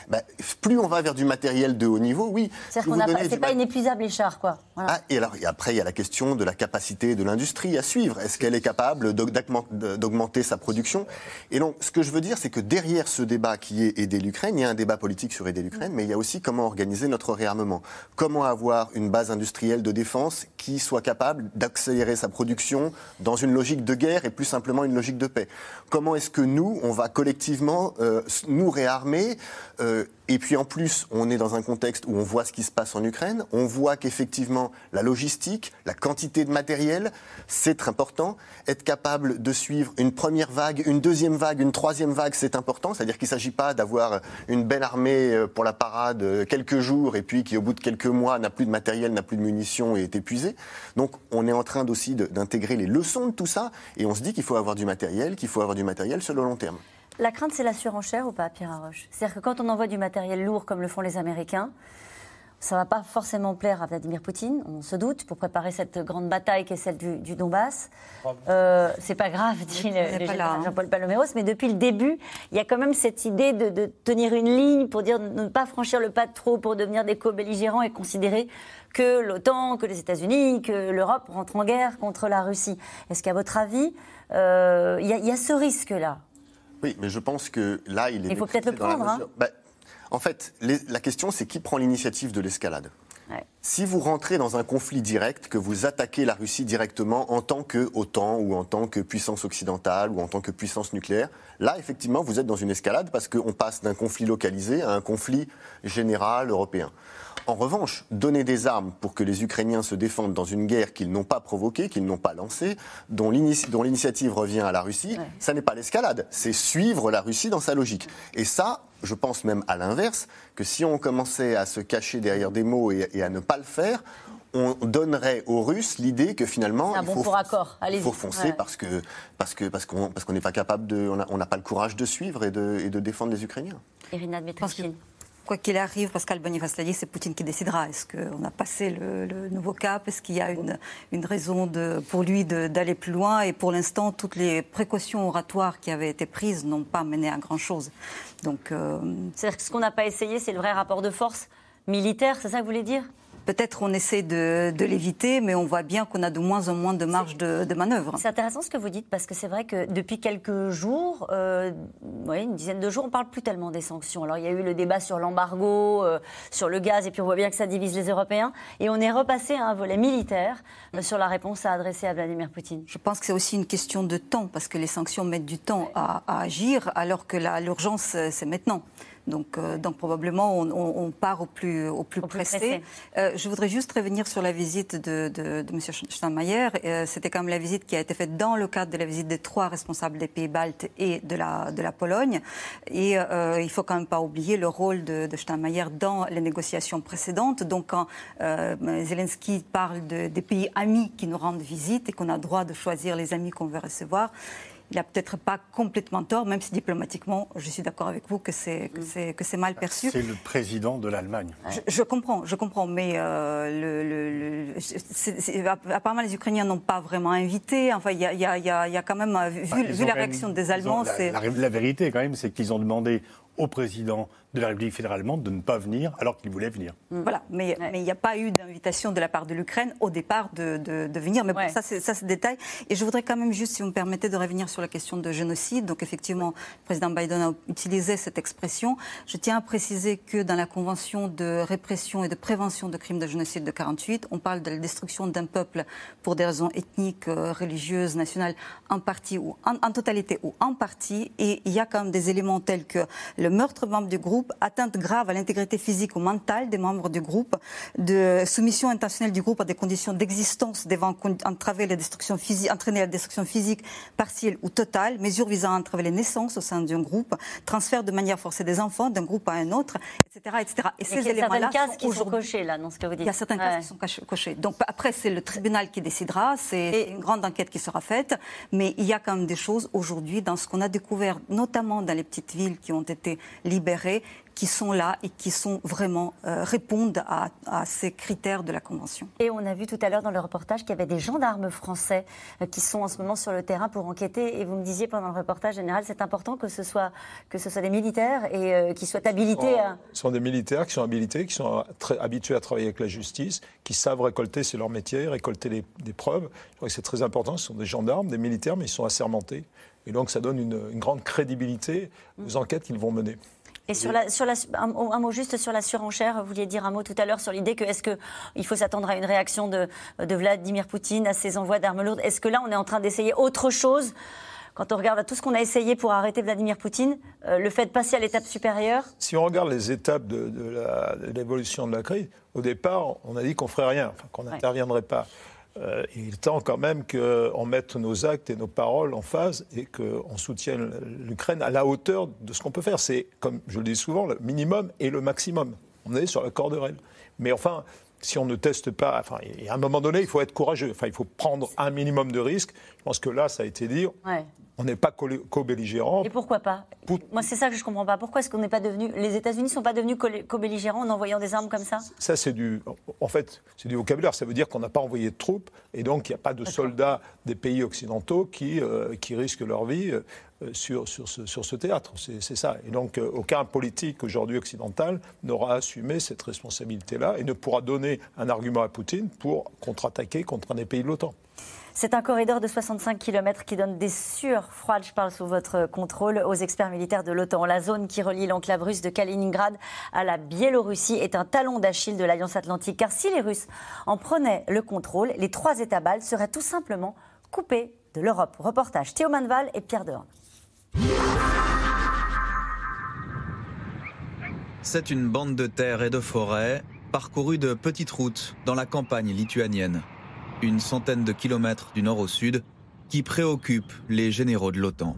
Bah, plus on va vers du matériel de haut niveau, oui. C'est-à-dire qu'on c'est pas inépuisable les chars, quoi. Ah, et alors et après, il y a la question de la capacité de l'industrie à suivre. Est-ce qu'elle est capable d'augmenter sa production? Et donc, ce que je veux dire, c'est que derrière ce débat qui est aider l'Ukraine, il y a un débat politique sur aider l'Ukraine, mais il y a aussi comment organiser notre réarmement. Comment avoir une base industrielle de défense qui soit capable d'accélérer sa production dans une logique de guerre et plus simplement une logique de paix. Comment est-ce que nous, on va collectivement euh, nous réarmer euh, et puis en plus, on est dans un contexte où on voit ce qui se passe en Ukraine, on voit qu'effectivement la logistique, la quantité de matériel, c'est très important. Être capable de suivre une première vague, une deuxième vague, une troisième vague, c'est important. C'est-à-dire qu'il ne s'agit pas d'avoir une belle armée euh, pour la parade euh, quelques jours et puis qui au bout de quelques mois n'a plus de matériel, n'a plus de munitions et est épuisé. Donc on est en train aussi d'intégrer les leçons de tout ça et on se dit qu'il faut avoir du matériel, qu'il faut avoir du matériel sur le long terme. La crainte, c'est la surenchère ou pas, Pierre Arroche C'est-à-dire que quand on envoie du matériel lourd comme le font les Américains, ça ne va pas forcément plaire à Vladimir Poutine, on se doute, pour préparer cette grande bataille qui est celle du, Donbass. Euh, c'est pas grave, dit hein. Jean-Paul Paloméros, mais depuis le début, il y a quand même cette idée de, tenir une ligne pour dire ne pas franchir le pas de trop pour devenir des co-belligérants et considérer que l'OTAN, que les États-Unis, que l'Europe rentrent en guerre contre la Russie. Est-ce qu'à votre avis, euh, il y, a ce risque-là? Oui, mais je pense que là, il est. Il faut peut-être le prendre. Hein. Bah, en fait, la question, c'est qui prend l'initiative de l'escalade? Si vous rentrez dans un conflit direct, que vous attaquez la Russie directement en tant que OTAN ou en tant que puissance occidentale ou en tant que puissance nucléaire, là, effectivement, vous êtes dans une escalade parce qu'on passe d'un conflit localisé à un conflit général européen. En revanche, donner des armes pour que les Ukrainiens se défendent dans une guerre qu'ils n'ont pas provoquée, qu'ils n'ont pas lancée, dont l'initiative revient à la Russie, ça n'est pas l'escalade, c'est suivre la Russie dans sa logique. Et ça, je pense même à l'inverse, que si on commençait à se cacher derrière des mots et, à ne pas le faire, on donnerait aux Russes l'idée que finalement il, faut, il faut foncer parce que parce que parce qu'on parce qu'on n'est pas capable de on n'a pas le courage de suivre et de, et de défendre les Ukrainiens. Irina quoi qu'il arrive, va se dire, c'est Poutine qui décidera. Est-ce qu'on a passé le, nouveau cap? Est-ce qu'il y a une, raison pour lui d'aller plus loin? Et pour l'instant, toutes les précautions oratoires qui avaient été prises n'ont pas mené à grand-chose. Donc, euh, C'est-à-dire que ce qu'on n'a pas essayé, c'est le vrai rapport de force militaire, c'est ça que vous voulez dire? Peut-être on essaie de, l'éviter, mais on voit bien qu'on a de moins en moins de marge de, manœuvre. C'est intéressant ce que vous dites, parce que c'est vrai que depuis quelques jours, euh, une dizaine de jours, on ne parle plus tellement des sanctions. Alors il y a eu le débat sur l'embargo, euh, sur le gaz, et puis on voit bien que ça divise les Européens. Et on est repassé à un volet militaire euh, sur la réponse à adresser à Vladimir Poutine. Je pense que c'est aussi une question de temps, parce que les sanctions mettent du temps à, à agir, alors que l'urgence, c'est maintenant. Donc, euh, donc probablement, on, part au plus, au plus pressé. Euh, je voudrais juste revenir sur la visite de, de, M. Steinmeier. Euh, c'était quand même la visite qui a été faite dans le cadre de la visite des trois responsables des pays baltes et de la, de la Pologne. Et il faut quand même pas oublier le rôle de, de Steinmeier dans les négociations précédentes. Donc, quand Zelensky parle des pays amis qui nous rendent visite et qu'on a droit de choisir les amis qu'on veut recevoir, il n'a peut-être pas complètement tort, même si diplomatiquement, je suis d'accord avec vous que c'est c'est mal perçu. C'est le président de l'Allemagne. Je, comprends, je comprends, mais euh, le, apparemment les Ukrainiens n'ont pas vraiment invité. Enfin, il y, a, quand même vu, bah, la réaction des Allemands, c'est la, la, vérité quand même, c'est qu'ils ont demandé au président de la République fédérale allemande de ne pas venir alors qu'il voulait venir. Mm. Voilà, mais il n'y a pas eu d'invitation de la part de l'Ukraine au départ de, de, venir. Mais bon, ça, c'est détail. Et je voudrais quand même juste, si vous me permettez, de revenir sur la question de génocide. Donc effectivement, le président Biden a utilisé cette expression. Je tiens à préciser que dans la Convention de répression et de prévention de crimes de génocide de 48, on parle de la destruction d'un peuple pour des raisons ethniques, euh, religieuses, nationales, en partie ou en, en totalité ou en partie. Et il y a quand même des éléments tels que le meurtre membre du groupe, atteinte grave à l'intégrité physique ou mentale des membres du groupe, de soumission intentionnelle du groupe à des conditions d'existence devant entraver la destruction physique, entraîner la destruction physique partielle ou totale, mesures visant à entraver les naissances au sein d'un groupe, transfert de manière forcée des enfants d'un groupe à un autre, etc. etc. Et ces éléments-là sont qui sont cochés, là, dans ce que vous dites. Il y a certains cas qui sont cochés. Donc après, c'est le tribunal qui décidera, c'est une grande enquête qui sera faite, mais il y a quand même des choses aujourd'hui dans ce qu'on a découvert, notamment dans les petites villes qui ont été libérées, qui sont là et qui sont vraiment euh, répondent à, ces critères de la Convention. Et on a vu tout à l'heure dans le reportage qu'il y avait des gendarmes français euh, qui sont en ce moment sur le terrain pour enquêter. Et vous me disiez pendant le reportage général, c'est important que ce soit, que ce soit des militaires et euh, qui soient habilités à... Ce sont des militaires qui sont habilités, qui sont très habitués à travailler avec la justice, qui savent récolter, c'est leur métier, récolter des preuves. Je crois que c'est très important. Ce sont des gendarmes, des militaires, mais ils sont assermentés. Et donc ça donne une, une grande crédibilité aux enquêtes qu'ils vont mener. Et sur la, sur la, un, mot juste sur la surenchère, vous vouliez dire un mot tout à l'heure sur l'idée que est-ce qu'il faut s'attendre à une réaction de, de Vladimir Poutine à ses envois d'armes lourdes? Est-ce que là, on est en train d'essayer autre chose? Quand on regarde tout ce qu'on a essayé pour arrêter Vladimir Poutine, euh, le fait de passer à l'étape supérieure? Si on regarde les étapes de, de l'évolution de, la crise, au départ, on a dit qu'on ferait rien, qu'on n'interviendrait pas. Euh, il est temps quand même qu'on mette nos actes et nos paroles en phase et qu'on soutienne l'Ukraine à la hauteur de ce qu'on peut faire. C'est, comme je le dis souvent, le minimum et le maximum. On est sur la corde raide. Mais enfin, si on ne teste pas, enfin, à un moment donné, il faut être courageux. Enfin, il faut prendre un minimum de risques. Je pense que là, ça a été dit. On n'est pas co-belligérants. Et pourquoi pas? Moi, c'est ça que je ne comprends pas. Pourquoi est-ce qu'on n'est pas devenu. Les États-Unis ne sont pas devenus co-belligérants en envoyant des armes comme ça? Ça, c'est du. En fait, c'est du vocabulaire. Ça veut dire qu'on n'a pas envoyé de troupes et donc il n'y a pas de soldats des pays occidentaux qui, euh, qui risquent leur vie euh, sur, sur, ce, sur ce théâtre. C'est ça. Et donc, euh, aucun politique aujourd'hui occidental n'aura assumé cette responsabilité-là et ne pourra donner un argument à Poutine pour contre-attaquer contre un des pays de l'OTAN. C'est un corridor de 65 km qui donne des sueurs froides, je parle sous votre contrôle, aux experts militaires de l'OTAN. La zone qui relie l'enclave russe de Kaliningrad à la Biélorussie est un talon d'Achille de l'Alliance Atlantique. Car si les Russes en prenaient le contrôle, les trois États baltes seraient tout simplement coupés de l'Europe. Reportage Théo Manval et Pierre Dehorn. C'est une bande de terre et de forêt parcourue de petites routes dans la campagne lituanienne. Une centaine de kilomètres du nord au sud qui préoccupe les généraux de l'OTAN.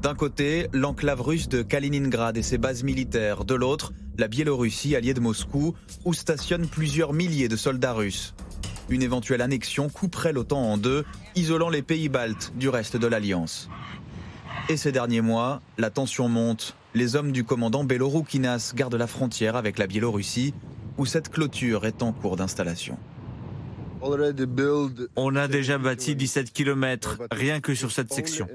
D'un côté, l'enclave russe de Kaliningrad et ses bases militaires. De l'autre, la Biélorussie alliée de Moscou, où stationnent plusieurs milliers de soldats russes. Une éventuelle annexion couperait l'OTAN en deux, isolant les pays baltes du reste de l'Alliance. Et ces derniers mois, la tension monte. Les hommes du commandant Beloroukinas gardent la frontière avec la Biélorussie, où cette clôture est en cours d'installation. On a déjà bâti 17 km, rien que sur cette section.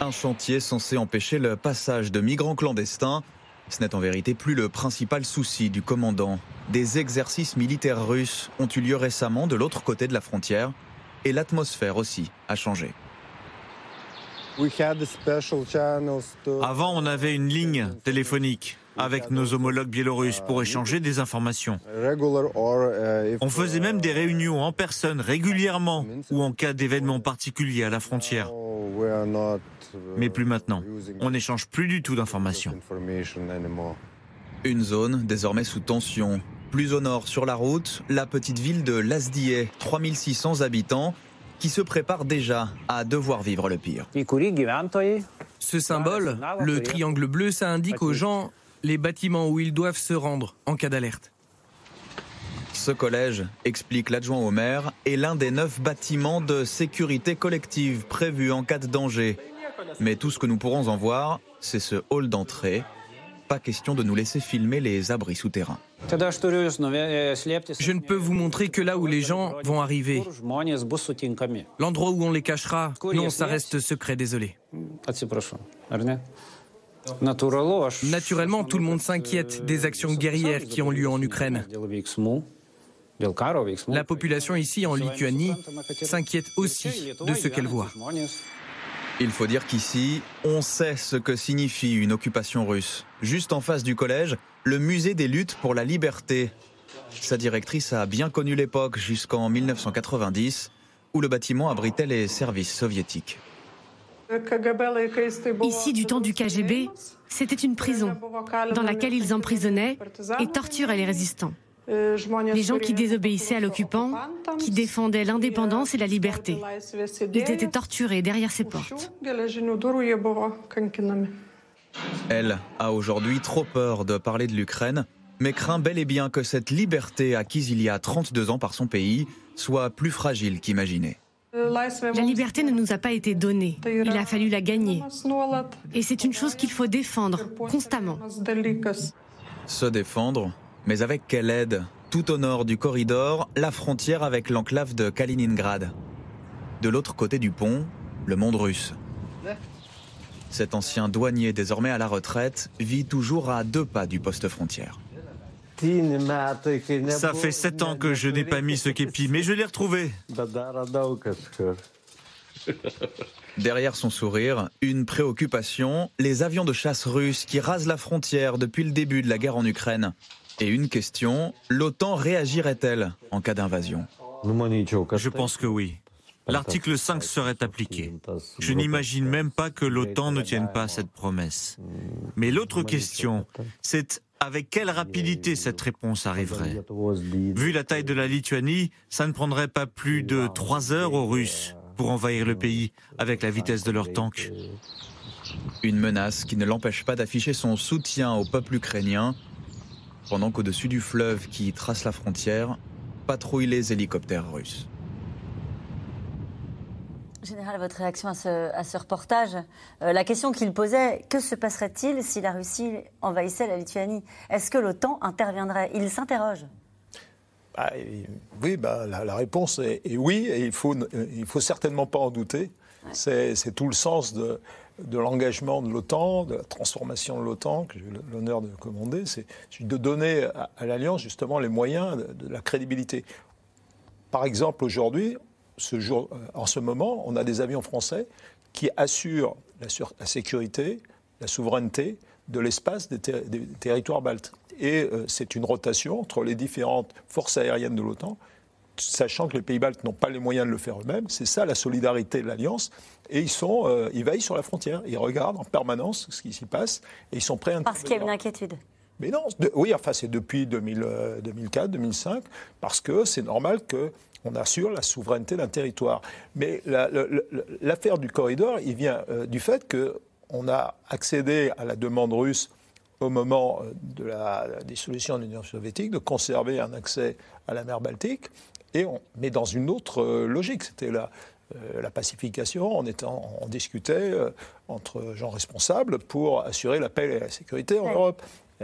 Un chantier censé empêcher le passage de migrants clandestins. Ce n'est en vérité plus le principal souci du commandant. Des exercices militaires russes ont eu lieu récemment de l'autre côté de la frontière et l'atmosphère aussi a changé. Avant, on avait une ligne téléphonique avec nos homologues biélorusses pour échanger des informations. On faisait même des réunions en personne régulièrement ou en cas d'événements particuliers à la frontière. Mais plus maintenant. On n'échange plus du tout d'informations. Une zone désormais sous tension. Plus au nord sur la route, la petite ville de Lasdié, 3600 habitants, qui se prépare déjà à devoir vivre le pire. Ce symbole, le triangle bleu, ça indique aux gens les bâtiments où ils doivent se rendre en cas d'alerte. Ce collège, explique l'adjoint au maire, est l'un des neuf bâtiments de sécurité collective prévus en cas de danger. Mais tout ce que nous pourrons en voir, c'est ce hall d'entrée. Pas question de nous laisser filmer les abris souterrains. Je ne peux vous montrer que là où les gens vont arriver. L'endroit où on les cachera, non, ça reste secret, désolé. Naturellement, tout le monde s'inquiète des actions guerrières qui ont lieu en Ukraine. La population ici en Lituanie s'inquiète aussi de ce qu'elle voit. Il faut dire qu'ici, on sait ce que signifie une occupation russe. Juste en face du collège, le musée des luttes pour la liberté. Sa directrice a bien connu l'époque jusqu'en 1990, où le bâtiment abritait les services soviétiques. Ici, du temps du KGB, c'était une prison dans laquelle ils emprisonnaient et torturaient les résistants. Les gens qui désobéissaient à l'occupant, qui défendaient l'indépendance et la liberté. Ils étaient torturés derrière ces portes. Elle a aujourd'hui trop peur de parler de l'Ukraine, mais craint bel et bien que cette liberté acquise il y a 32 ans par son pays soit plus fragile qu'imaginée. La liberté ne nous a pas été donnée. Il a fallu la gagner. Et c'est une chose qu'il faut défendre constamment. Se défendre, mais avec quelle aide? Tout au nord du corridor, la frontière avec l'enclave de Kaliningrad. De l'autre côté du pont, le monde russe. Cet ancien douanier désormais à la retraite vit toujours à deux pas du poste frontière. Ça fait sept ans que je n'ai pas mis ce képi, mais je l'ai retrouvé. Derrière son sourire, une préoccupation, les avions de chasse russes qui rasent la frontière depuis le début de la guerre en Ukraine. Et une question, l'OTAN réagirait-elle en cas d'invasion? Je pense que oui. L'article 5 serait appliqué. Je n'imagine même pas que l'OTAN ne tienne pas cette promesse. Mais l'autre question, c'est avec quelle rapidité cette réponse arriverait? Vu la taille de la Lituanie, ça ne prendrait pas plus de trois heures aux Russes pour envahir le pays avec la vitesse de leurs tanks. Une menace qui ne l'empêche pas d'afficher son soutien au peuple ukrainien, pendant qu'au-dessus du fleuve qui trace la frontière, patrouillent les hélicoptères russes. Général, votre réaction à ce, reportage, euh, la question qu'il posait, que se passerait-il si la Russie envahissait la Lituanie? Est-ce que l'OTAN interviendrait? Il s'interroge. Bah, oui, bah, la, réponse est, oui, et il faut, il faut certainement pas en douter. C'est tout le sens de, l'engagement de l'OTAN, de la transformation de l'OTAN, que j'ai l'honneur de commander, c'est de donner à, l'Alliance justement les moyens de, la crédibilité. par exemple, aujourd'hui, ce jour, en ce moment, on a des avions français qui assurent la, sécurité, la souveraineté de l'espace des, territoires baltes. Et c'est une rotation entre les différentes forces aériennes de l'OTAN sachant que les pays baltes n'ont pas les moyens de le faire eux-mêmes. C'est ça la solidarité de l'Alliance. Et ils, sont, euh, ils veillent sur la frontière. Ils regardent en permanence ce qui s'y passe et ils sont prêts à Parce qu'il y a une inquiétude. Mais non, oui, enfin c'est depuis 2004, 2005, euh, parce que c'est normal que on assure la souveraineté d'un territoire. Mais l'affaire du corridor, il vient euh, du fait qu'on a accédé à la demande russe au moment de la dissolution de l'Union soviétique de conserver un accès à la mer Baltique et on, mais dans une autre euh, logique. C'était la, euh, la pacification, on, était, on discutait euh, entre gens responsables pour assurer la paix et la sécurité en Europe.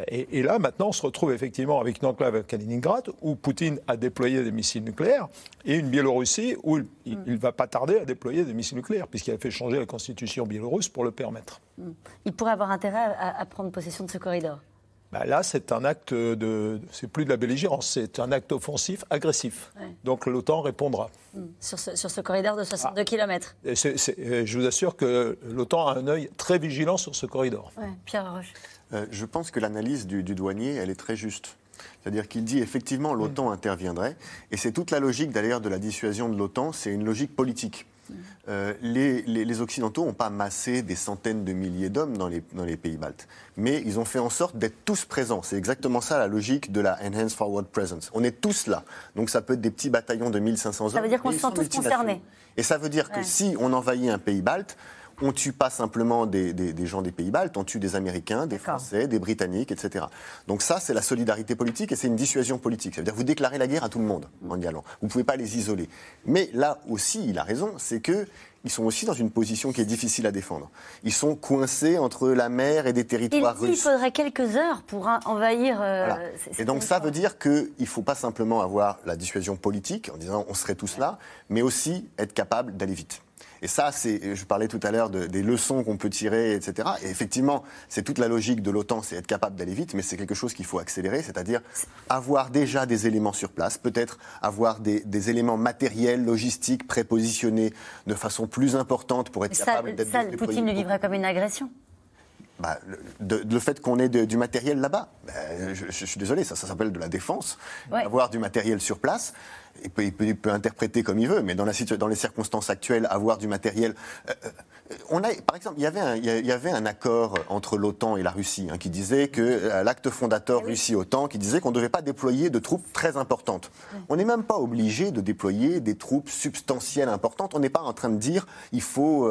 Et, là, maintenant, on se retrouve effectivement avec une enclave à Kaliningrad où Poutine a déployé des missiles nucléaires et une Biélorussie où il ne mm. va pas tarder à déployer des missiles nucléaires puisqu'il a fait changer la constitution biélorusse pour le permettre. Mm. Il pourrait avoir intérêt à prendre possession de ce corridor. Bah, là, c'est un acte de. C'est plus de la belligérance, c'est un acte offensif, agressif. Donc l'OTAN répondra. Hmm. Sur, ce, corridor de 62 km. je vous assure que l'OTAN a un œil très vigilant sur ce corridor. Pierre Roche. Euh, je pense que l'analyse du, douanier, elle est très juste. C'est-à-dire qu'il dit effectivement l'OTAN interviendrait, et c'est toute la logique d'ailleurs de la dissuasion de l'OTAN, c'est une logique politique. Euh, les, Occidentaux n'ont pas massé des centaines de milliers d'hommes dans les, dans les, pays baltes, mais ils ont fait en sorte d'être tous présents. C'est exactement ça la logique de la Enhanced Forward Presence. On est tous là. Donc ça peut être des petits bataillons de 1500 hommes. Ça veut dire qu'on se sent tous concernés. Et ça veut dire que si on envahit un pays balte, on tue pas simplement des, gens des pays baltes, on tue des Américains, des Français, des Britanniques, etc. Donc ça, c'est la solidarité politique et c'est une dissuasion politique. Ça veut dire vous déclarez la guerre à tout le monde en y allant. Vous ne pouvez pas les isoler. Mais là aussi, il a raison, c'est que ils sont aussi dans une position qui est difficile à défendre. Ils sont coincés entre la mer et des territoires russes. Il faudrait quelques heures pour envahir. Euh, et donc ça veut dire qu'il ne faut pas simplement avoir la dissuasion politique en disant on serait tous là, mais aussi être capable d'aller vite. Et ça, c'est, je parlais tout à l'heure des leçons qu'on peut tirer, etc. Et effectivement, c'est toute la logique de l'OTAN, c'est être capable d'aller vite, mais c'est quelque chose qu'il faut accélérer, c'est-à-dire avoir déjà des éléments sur place, peut-être avoir des, éléments matériels, logistiques, prépositionnés de façon plus importante pour être capable d'être. Ça, Poutine le vivrait comme une agression bah, le, fait qu'on ait du matériel là-bas, bah, je, suis désolé, ça, ça s'appelle de la défense. Avoir du matériel sur place, il peut, peut, interpréter comme il veut, mais dans, la, dans les circonstances actuelles, avoir du matériel. Euh, euh, on a, par exemple, il y avait un, il y avait un accord entre l'OTAN et la Russie hein, qui disait que euh, l'acte fondateur eh Russie-OTAN qui disait qu'on ne devait pas déployer de troupes très importantes. On n'est même pas obligé de déployer des troupes substantielles importantes. On n'est pas en train de dire il faut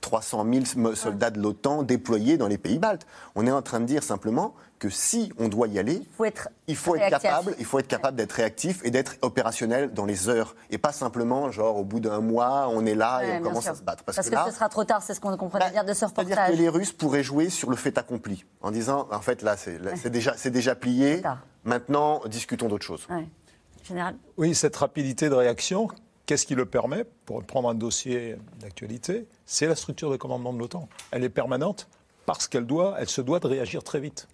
300 000 soldats de l'OTAN déployés dans les pays baltes. On est en train de dire simplement que si on doit y aller, il faut être capable, il faut être capable d'être réactif et d'être opérationnel dans les heures et pas simplement genre au bout d'un mois on est là et on commence à se battre. Parce, que, ce sera trop tard, c'est ce qu'on comprenait bah, dire de ce reportage. C'est-à-dire que les Russes pourraient jouer sur le fait accompli en disant en fait là c'est déjà c'est déjà plié. Maintenant discutons d'autre chose. Général. Oui, cette rapidité de réaction, Qu'est-ce qui le permet Pour prendre un dossier d'actualité, c'est la structure de commandement de l'OTAN. Elle est permanente parce qu'elle doit, elle se doit de réagir très vite.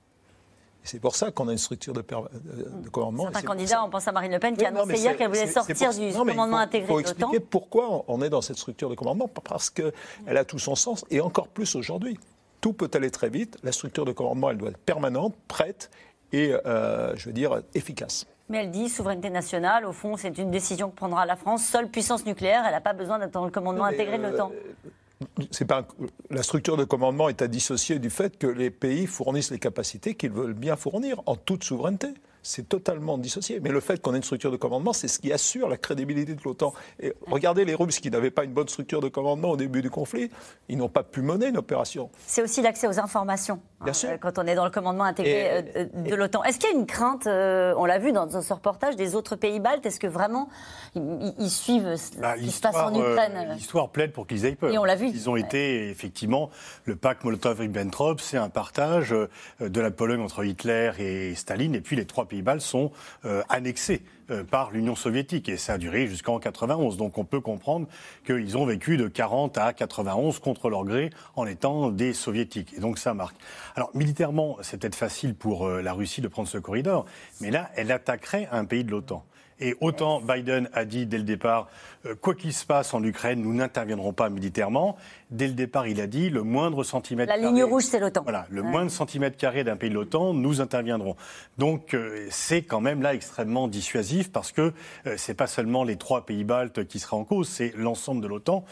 C'est pour ça qu'on a une structure de, de commandement. Certains candidats, on pense à Marine Le Pen qui a annoncé hier qu'elle voulait sortir du commandement intégré de l'OTAN. Il faut expliquer pourquoi on est dans cette structure de commandement, parce qu'elle a tout son sens, et encore plus aujourd'hui. Tout peut aller très vite. La structure de commandement, elle doit être permanente, prête et, euh, je veux dire, efficace. Mais elle dit souveraineté nationale, au fond, c'est une décision que prendra la France. Seule puissance nucléaire, elle n'a pas besoin dans le commandement intégré de l'OTAN. Euh, pas la structure de commandement est à dissocier du fait que les pays fournissent les capacités qu'ils veulent bien fournir en toute souveraineté c'est totalement dissocié. Mais le fait qu'on ait une structure de commandement, c'est ce qui assure la crédibilité de l'OTAN. Et regardez les Russes qui n'avaient pas une bonne structure de commandement au début du conflit, ils n'ont pas pu mener une opération. C'est aussi l'accès aux informations Bien sûr. Euh, quand on est dans le commandement intégré euh, de l'OTAN. Est-ce qu'il y a une crainte, euh, on l'a vu dans, ce reportage, des autres pays baltes? Est-ce que vraiment ils, suivent ce bah, qui se passe en Ukraine? L'histoire plaide pour qu'ils aient peur. Et on l'a vu. Ils ont été, effectivement, le pacte Molotov-Ribbentrop, c'est un partage de la Pologne entre Hitler et Staline, et puis les trois pays Sont euh, annexés euh, par l'Union soviétique et ça a duré jusqu'en 91. Donc on peut comprendre qu'ils ont vécu de 40 à 91 contre leur gré en étant des soviétiques. Et donc ça marque. Alors militairement, c'est peut-être facile pour euh, la Russie de prendre ce corridor, mais là, elle attaquerait un pays de l'OTAN. Et autant Biden a dit dès le départ, quoi qu'il se passe en Ukraine, nous n'interviendrons pas militairement. Dès le départ, il a dit le moindre centimètre. La ligne rouge, c'est l'OTAN. Voilà, le moindre centimètre carré d'un pays de l'OTAN, nous interviendrons. Donc euh, c'est quand même là extrêmement dissuasif parce que euh, c'est pas seulement les trois pays baltes qui seraient en cause, c'est l'ensemble de l'OTAN.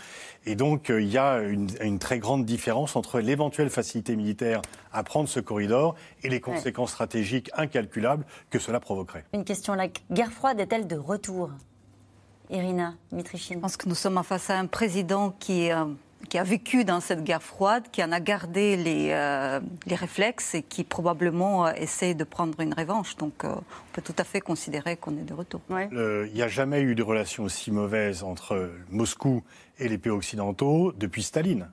Et donc il y a une, une, très grande différence entre l'éventuelle facilité militaire à prendre ce corridor et les conséquences stratégiques incalculables que cela provoquerait. Une question la guerre froide est-elle de retour? Irina Mitrichine. Je pense que nous sommes face à un président qui, euh, qui a vécu dans cette guerre froide, qui en a gardé les, euh, les réflexes et qui probablement euh, essaie de prendre une revanche. Donc on peut tout à fait considérer qu'on est de retour. Il n'y a jamais eu de relation aussi mauvaise entre Moscou et les pays occidentaux depuis Staline.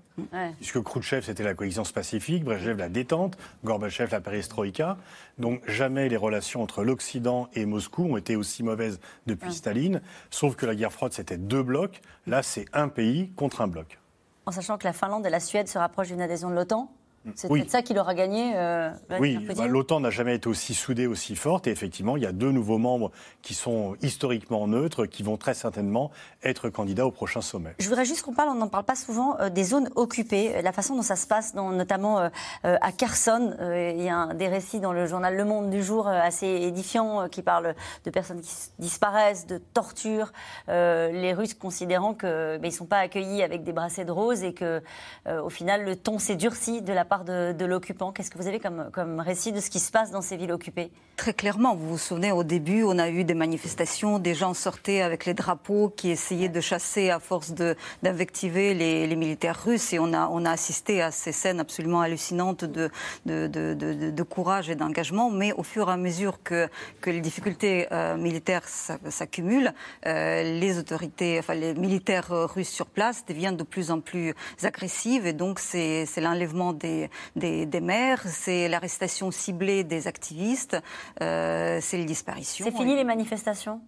Puisque Khrouchtchev, c'était la coexistence pacifique, Brezhnev, la détente, Gorbatchev, la perestroïka. Donc jamais les relations entre l'Occident et Moscou ont été aussi mauvaises depuis Staline. Sauf que la guerre froide, c'était deux blocs. Là, c'est un pays contre un bloc. En sachant que la Finlande et la Suède se rapprochent d'une adhésion de l'OTAN c'est peut-être ça qui leur a gagné. Euh, oui, bah, l'OTAN n'a jamais été aussi soudée, aussi forte. Et effectivement, il y a deux nouveaux membres qui sont historiquement neutres, qui vont très certainement être candidats au prochain sommet. Je voudrais juste qu'on parle, on n'en parle pas souvent, euh, des zones occupées, la façon dont ça se passe, notamment euh, à Kherson. il y a des récits dans le journal Le Monde du jour assez édifiants qui parlent de personnes qui disparaissent, de torture. les Russes considérant qu'ils ben, ne sont pas accueillis avec des bracelets de rose et que, au final, le ton s'est durci de la de, l'occupant. Qu'est-ce que vous avez comme, comme récit de ce qui se passe dans ces villes occupées? Très clairement, vous vous souvenez, au début, on a eu des manifestations, des gens sortaient avec les drapeaux qui essayaient de chasser à force d'invectiver les, militaires russes et on a, on a assisté à ces scènes absolument hallucinantes de, de, de, courage et d'engagement, mais au fur et à mesure que, que les difficultés euh, militaires s'accumulent, euh, les autorités, enfin les militaires russes sur place deviennent de plus en plus agressives et donc c'est l'enlèvement des des, maires, c'est l'arrestation ciblée des activistes, euh, c'est les disparitions. C'est fini les manifestations?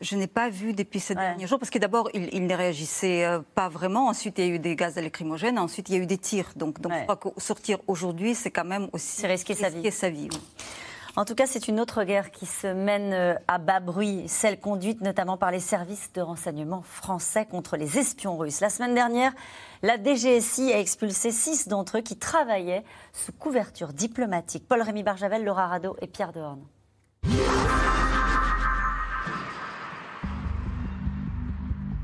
Je n'ai pas vu depuis ces derniers jours, parce que d'abord, ils, ne réagissaient euh, pas vraiment. Ensuite, il y a eu des gaz lacrymogènes. Ensuite, il y a eu des tirs. Donc, donc je crois que sortir aujourd'hui, c'est quand même aussi risquer, sa vie. Sa vie En tout cas, c'est une autre guerre qui se mène euh, à bas bruit, celle conduite notamment par les services de renseignement français contre les espions russes. La semaine dernière, la DGSI a expulsé six d'entre eux qui travaillaient sous couverture diplomatique. Paul-Rémy Barjavel, Laura Rado et Pierre Dehorne.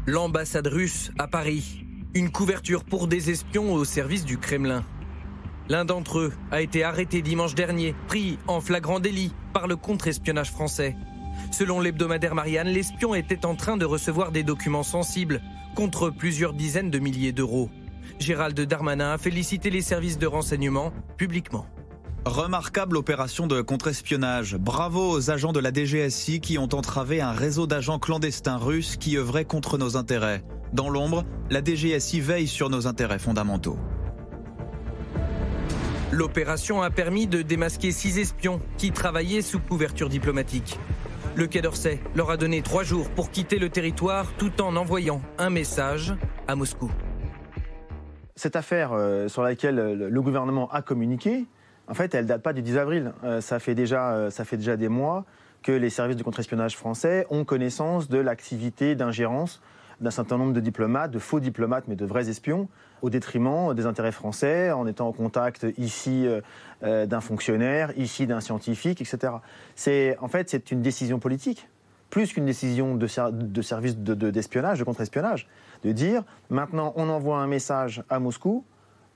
L'ambassade russe à Paris. Une couverture pour des espions au service du Kremlin. L'un d'entre eux a été arrêté dimanche dernier, pris en flagrant délit par le contre-espionnage français. Selon l'hebdomadaire Marianne, l'espion était en train de recevoir des documents sensibles contre plusieurs dizaines de milliers d'euros. Gérald Darmanin a félicité les services de renseignement publiquement. Remarquable opération de contre-espionnage. Bravo aux agents de la DGSI qui ont entravé un réseau d'agents clandestins russes qui œuvraient contre nos intérêts. Dans l'ombre, la DGSI veille sur nos intérêts fondamentaux. L'opération a permis de démasquer six espions qui travaillaient sous couverture diplomatique. Le Quai d'Orsay leur a donné trois jours pour quitter le territoire tout en envoyant un message à Moscou. Cette affaire euh, sur laquelle le gouvernement a communiqué, en fait, elle ne date pas du 10 avril. Euh, ça, fait déjà, euh, ça fait déjà des mois que les services de contre-espionnage français ont connaissance de l'activité d'ingérence d'un certain nombre de diplomates, de faux diplomates, mais de vrais espions, au détriment des intérêts français, en étant en contact ici euh, euh, d'un fonctionnaire, ici d'un scientifique, etc. C'est en fait c'est une décision politique, plus qu'une décision de, service d'espionnage, de, de contre-espionnage, de dire maintenant on envoie un message à Moscou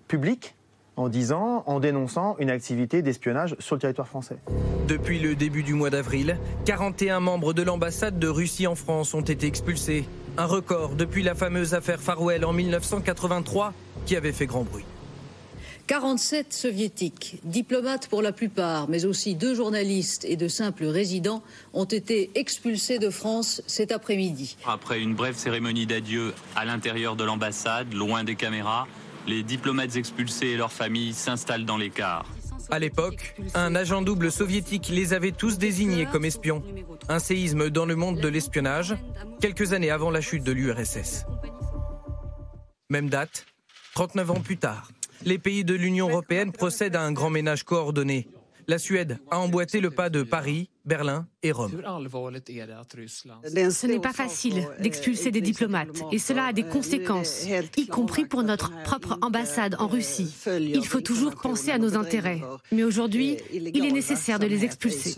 public en disant, en dénonçant une activité d'espionnage sur le territoire français. Depuis le début du mois d'avril, 41 membres de l'ambassade de Russie en France ont été expulsés. Un record depuis la fameuse affaire Farwell en 1983 qui avait fait grand bruit. 47 soviétiques, diplomates pour la plupart, mais aussi deux journalistes et de simples résidents, ont été expulsés de France cet après-midi. Après une brève cérémonie d'adieu à l'intérieur de l'ambassade, loin des caméras, les diplomates expulsés et leurs familles s'installent dans les cars. À l'époque, un agent double soviétique les avait tous désignés comme espions. Un séisme dans le monde de l'espionnage, quelques années avant la chute de l'URSS. Même date, 39 ans plus tard, les pays de l'Union européenne procèdent à un grand ménage coordonné. La Suède a emboîté le pas de Paris, Berlin et Rome. Ce n'est pas facile d'expulser des diplomates et cela a des conséquences, y compris pour notre propre ambassade en Russie. Il faut toujours penser à nos intérêts, mais aujourd'hui, il est nécessaire de les expulser.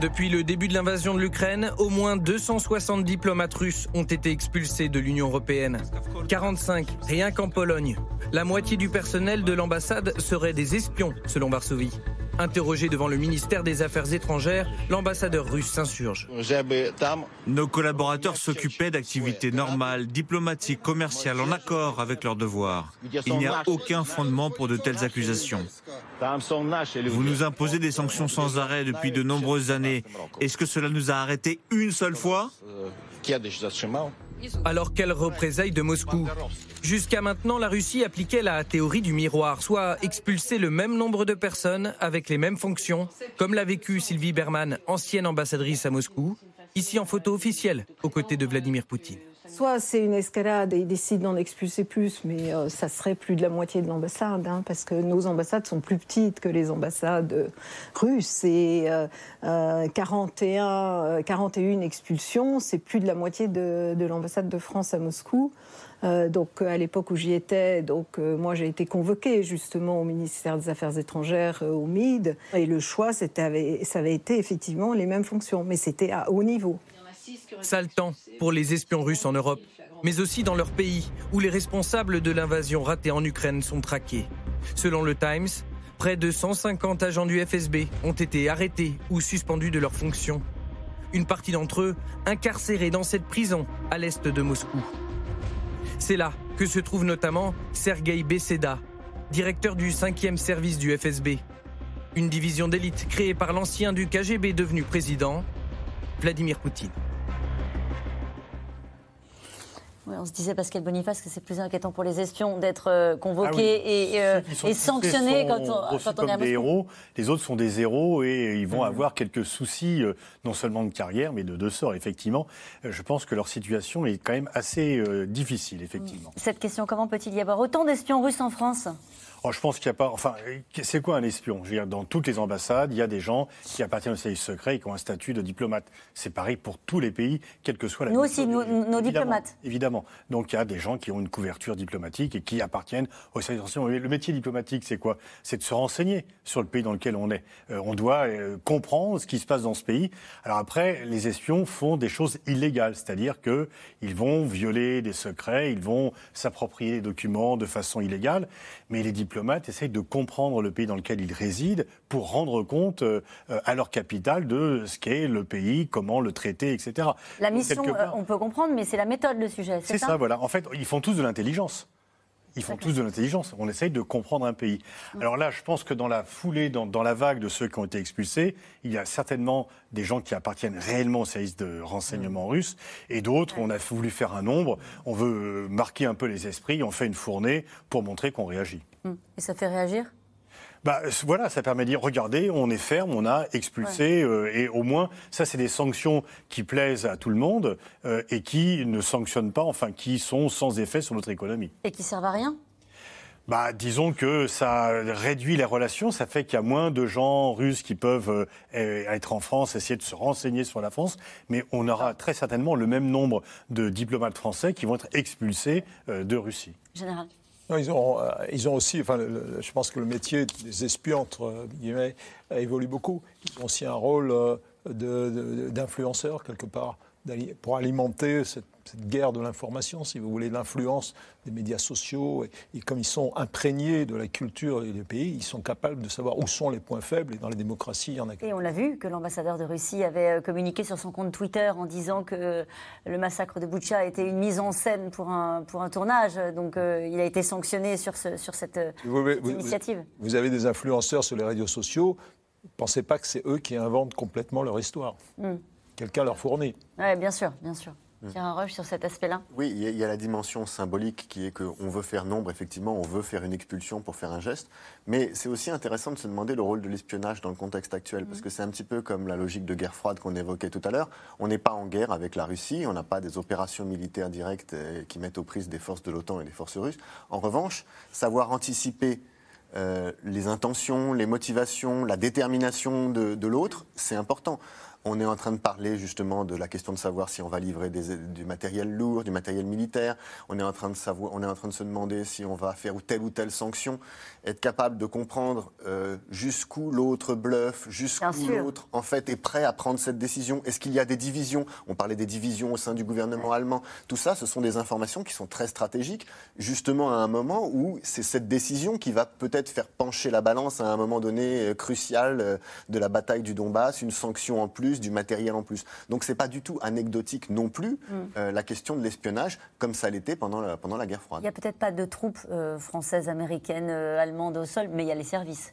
Depuis le début de l'invasion de l'Ukraine, au moins 260 diplomates russes ont été expulsés de l'Union européenne. 45 rien qu'en Pologne. La moitié du personnel de l'ambassade serait des espions, selon Varsovie. Interrogé devant le ministère des Affaires étrangères, l'ambassadeur russe s'insurge. Nos collaborateurs s'occupaient d'activités normales, diplomatiques, commerciales, en accord avec leurs devoirs. Il n'y a aucun fondement pour de telles accusations. Vous nous imposez des sanctions sans arrêt depuis de nombreuses années. Est-ce que cela nous a arrêtés une seule fois? Alors quelle représailles de Moscou Jusqu'à maintenant, la Russie appliquait la théorie du miroir, soit expulser le même nombre de personnes avec les mêmes fonctions, comme l'a vécu Sylvie Berman, ancienne ambassadrice à Moscou, ici en photo officielle, aux côtés de Vladimir Poutine. Soit c'est une escalade et ils décident d'en expulser plus, mais euh, ça serait plus de la moitié de l'ambassade, hein, parce que nos ambassades sont plus petites que les ambassades euh, russes. Et 41, 41 expulsions, c'est plus de la moitié de, de l'ambassade de France à Moscou. Euh, donc à l'époque où j'y étais, donc moi j'ai été convoquée justement au ministère des Affaires étrangères, au MID, et le choix c'était ça avait été effectivement les mêmes fonctions, mais c'était à haut niveau. Sale temps pour les espions russes en Europe, mais aussi dans leur pays, où les responsables de l'invasion ratée en Ukraine sont traqués. Selon le Times, près de 150 agents du FSB ont été arrêtés ou suspendus de leurs fonctions. Une partie d'entre eux incarcérés dans cette prison à l'est de Moscou. C'est là que se trouve notamment Sergei Beseda, directeur du 5e service du FSB. Une division d'élite créée par l'ancien du KGB devenu président, Vladimir Poutine on se disait, Pascal Boniface, que c'est plus inquiétant pour les espions d'être euh, convoqués ah et, euh, sanctionnés quand on, quand on est à des héros. Les autres sont des héros et ils vont mmh. avoir quelques soucis, euh, non seulement de carrière, mais de deux sorts, effectivement. Je pense que leur situation est quand même assez difficile, effectivement. Cette question, comment peut-il y avoir autant d'espions russes en France? Oh, je pense qu'il n'y a pas. Enfin, c'est quoi un espion? Je veux dire, Dans toutes les ambassades, il y a des gens qui appartiennent au service secret et qui ont un statut de diplomate. C'est pareil pour tous les pays, quelle que soit la. Nous aussi, nos, diplomates. Évidemment. Donc il y a des gens qui ont une couverture diplomatique et qui appartiennent au service secret. Le métier diplomatique, c'est quoi? C'est de se renseigner sur le pays dans lequel on est. Euh, on doit euh, comprendre ce qui se passe dans ce pays. Alors après, les espions font des choses illégales, c'est-à-dire qu'ils vont violer des secrets, ils vont s'approprier des documents de façon illégale, mais les diplomates essayent de comprendre le pays dans lequel ils résident pour rendre compte euh, à leur capitale de ce qu'est le pays, comment le traiter, etc. La mission, euh, on peut comprendre, mais c'est la méthode, le sujet. C'est ça, voilà. En fait, ils font tous de l'intelligence. Ils font tous de l'intelligence. On essaye de comprendre un pays. Mm. Alors là, je pense que dans la foulée, dans, dans, la vague de ceux qui ont été expulsés, il y a certainement des gens qui appartiennent réellement au service de renseignement mm. russe, et d'autres, on a voulu faire un nombre, on veut marquer un peu les esprits, on fait une fournée pour montrer qu'on réagit. Mm. Et ça fait réagir? Bah, voilà, ça permet de dire, regardez, on est ferme, on a expulsé, euh, et au moins, ça, c'est des sanctions qui plaisent à tout le monde euh, et qui ne sanctionnent pas, enfin, qui sont sans effet sur notre économie. Et qui servent à rien? Bah, disons que ça réduit les relations, ça fait qu'il y a moins de gens russes qui peuvent euh, être en France, essayer de se renseigner sur la France, mais on aura très certainement le même nombre de diplomates français qui vont être expulsés de Russie. Général ils, ont, euh, ils ont aussi, enfin, je pense que le métier des espions, entre guillemets, évolue beaucoup. Ils ont aussi un rôle euh, d'influenceur, quelque part, pour alimenter cette cette guerre de l'information, si vous voulez, l'influence des médias sociaux. Et, comme ils sont imprégnés de la culture des pays, ils sont capables de savoir où sont les points faibles. Et dans les démocraties, il y en a. Et on l'a vu que l'ambassadeur de Russie avait euh, communiqué sur son compte Twitter en disant que le massacre de Boucha était une mise en scène pour un, pour un tournage. Donc euh, il a été sanctionné sur, ce, sur cette, initiative. Vous, avez des influenceurs sur les réseaux sociaux. Pensez pas que c'est eux qui inventent complètement leur histoire. Hmm. Quelqu'un leur fournit. Oui, bien sûr, bien sûr. Pierre Roche, sur cet aspect-là Oui, il y, a la dimension symbolique qui est qu'on veut faire nombre, effectivement, on veut faire une expulsion pour faire un geste. Mais c'est aussi intéressant de se demander le rôle de l'espionnage dans le contexte actuel, parce que c'est un petit peu comme la logique de guerre froide qu'on évoquait tout à l'heure. On n'est pas en guerre avec la Russie, on n'a pas des opérations militaires directes euh, qui mettent aux prises des forces de l'OTAN et des forces russes. En revanche, savoir anticiper les intentions, les motivations, la détermination de l'autre, c'est important. On est en train de parler justement de la question de savoir si on va livrer du matériel lourd, du matériel militaire. On est, en train de savoir, on est en train de se demander si on va faire telle ou telle sanction. Être capable de comprendre euh, jusqu'où l'autre bluffe, jusqu'où l'autre en fait est prêt à prendre cette décision. Est-ce qu'il y a des divisions? On parlait des divisions au sein du gouvernement allemand. Tout ça, ce sont des informations qui sont très stratégiques, justement à un moment où c'est cette décision qui va peut-être faire pencher la balance à un moment donné euh, crucial euh, de la bataille du Donbass, une sanction en plus du matériel en plus. Donc c'est pas du tout anecdotique non plus mm. euh, la question de l'espionnage comme ça l'était pendant la, pendant la guerre froide. Il n'y a peut-être pas de troupes euh, françaises, américaines, euh, allemandes au sol, mais il y a les services.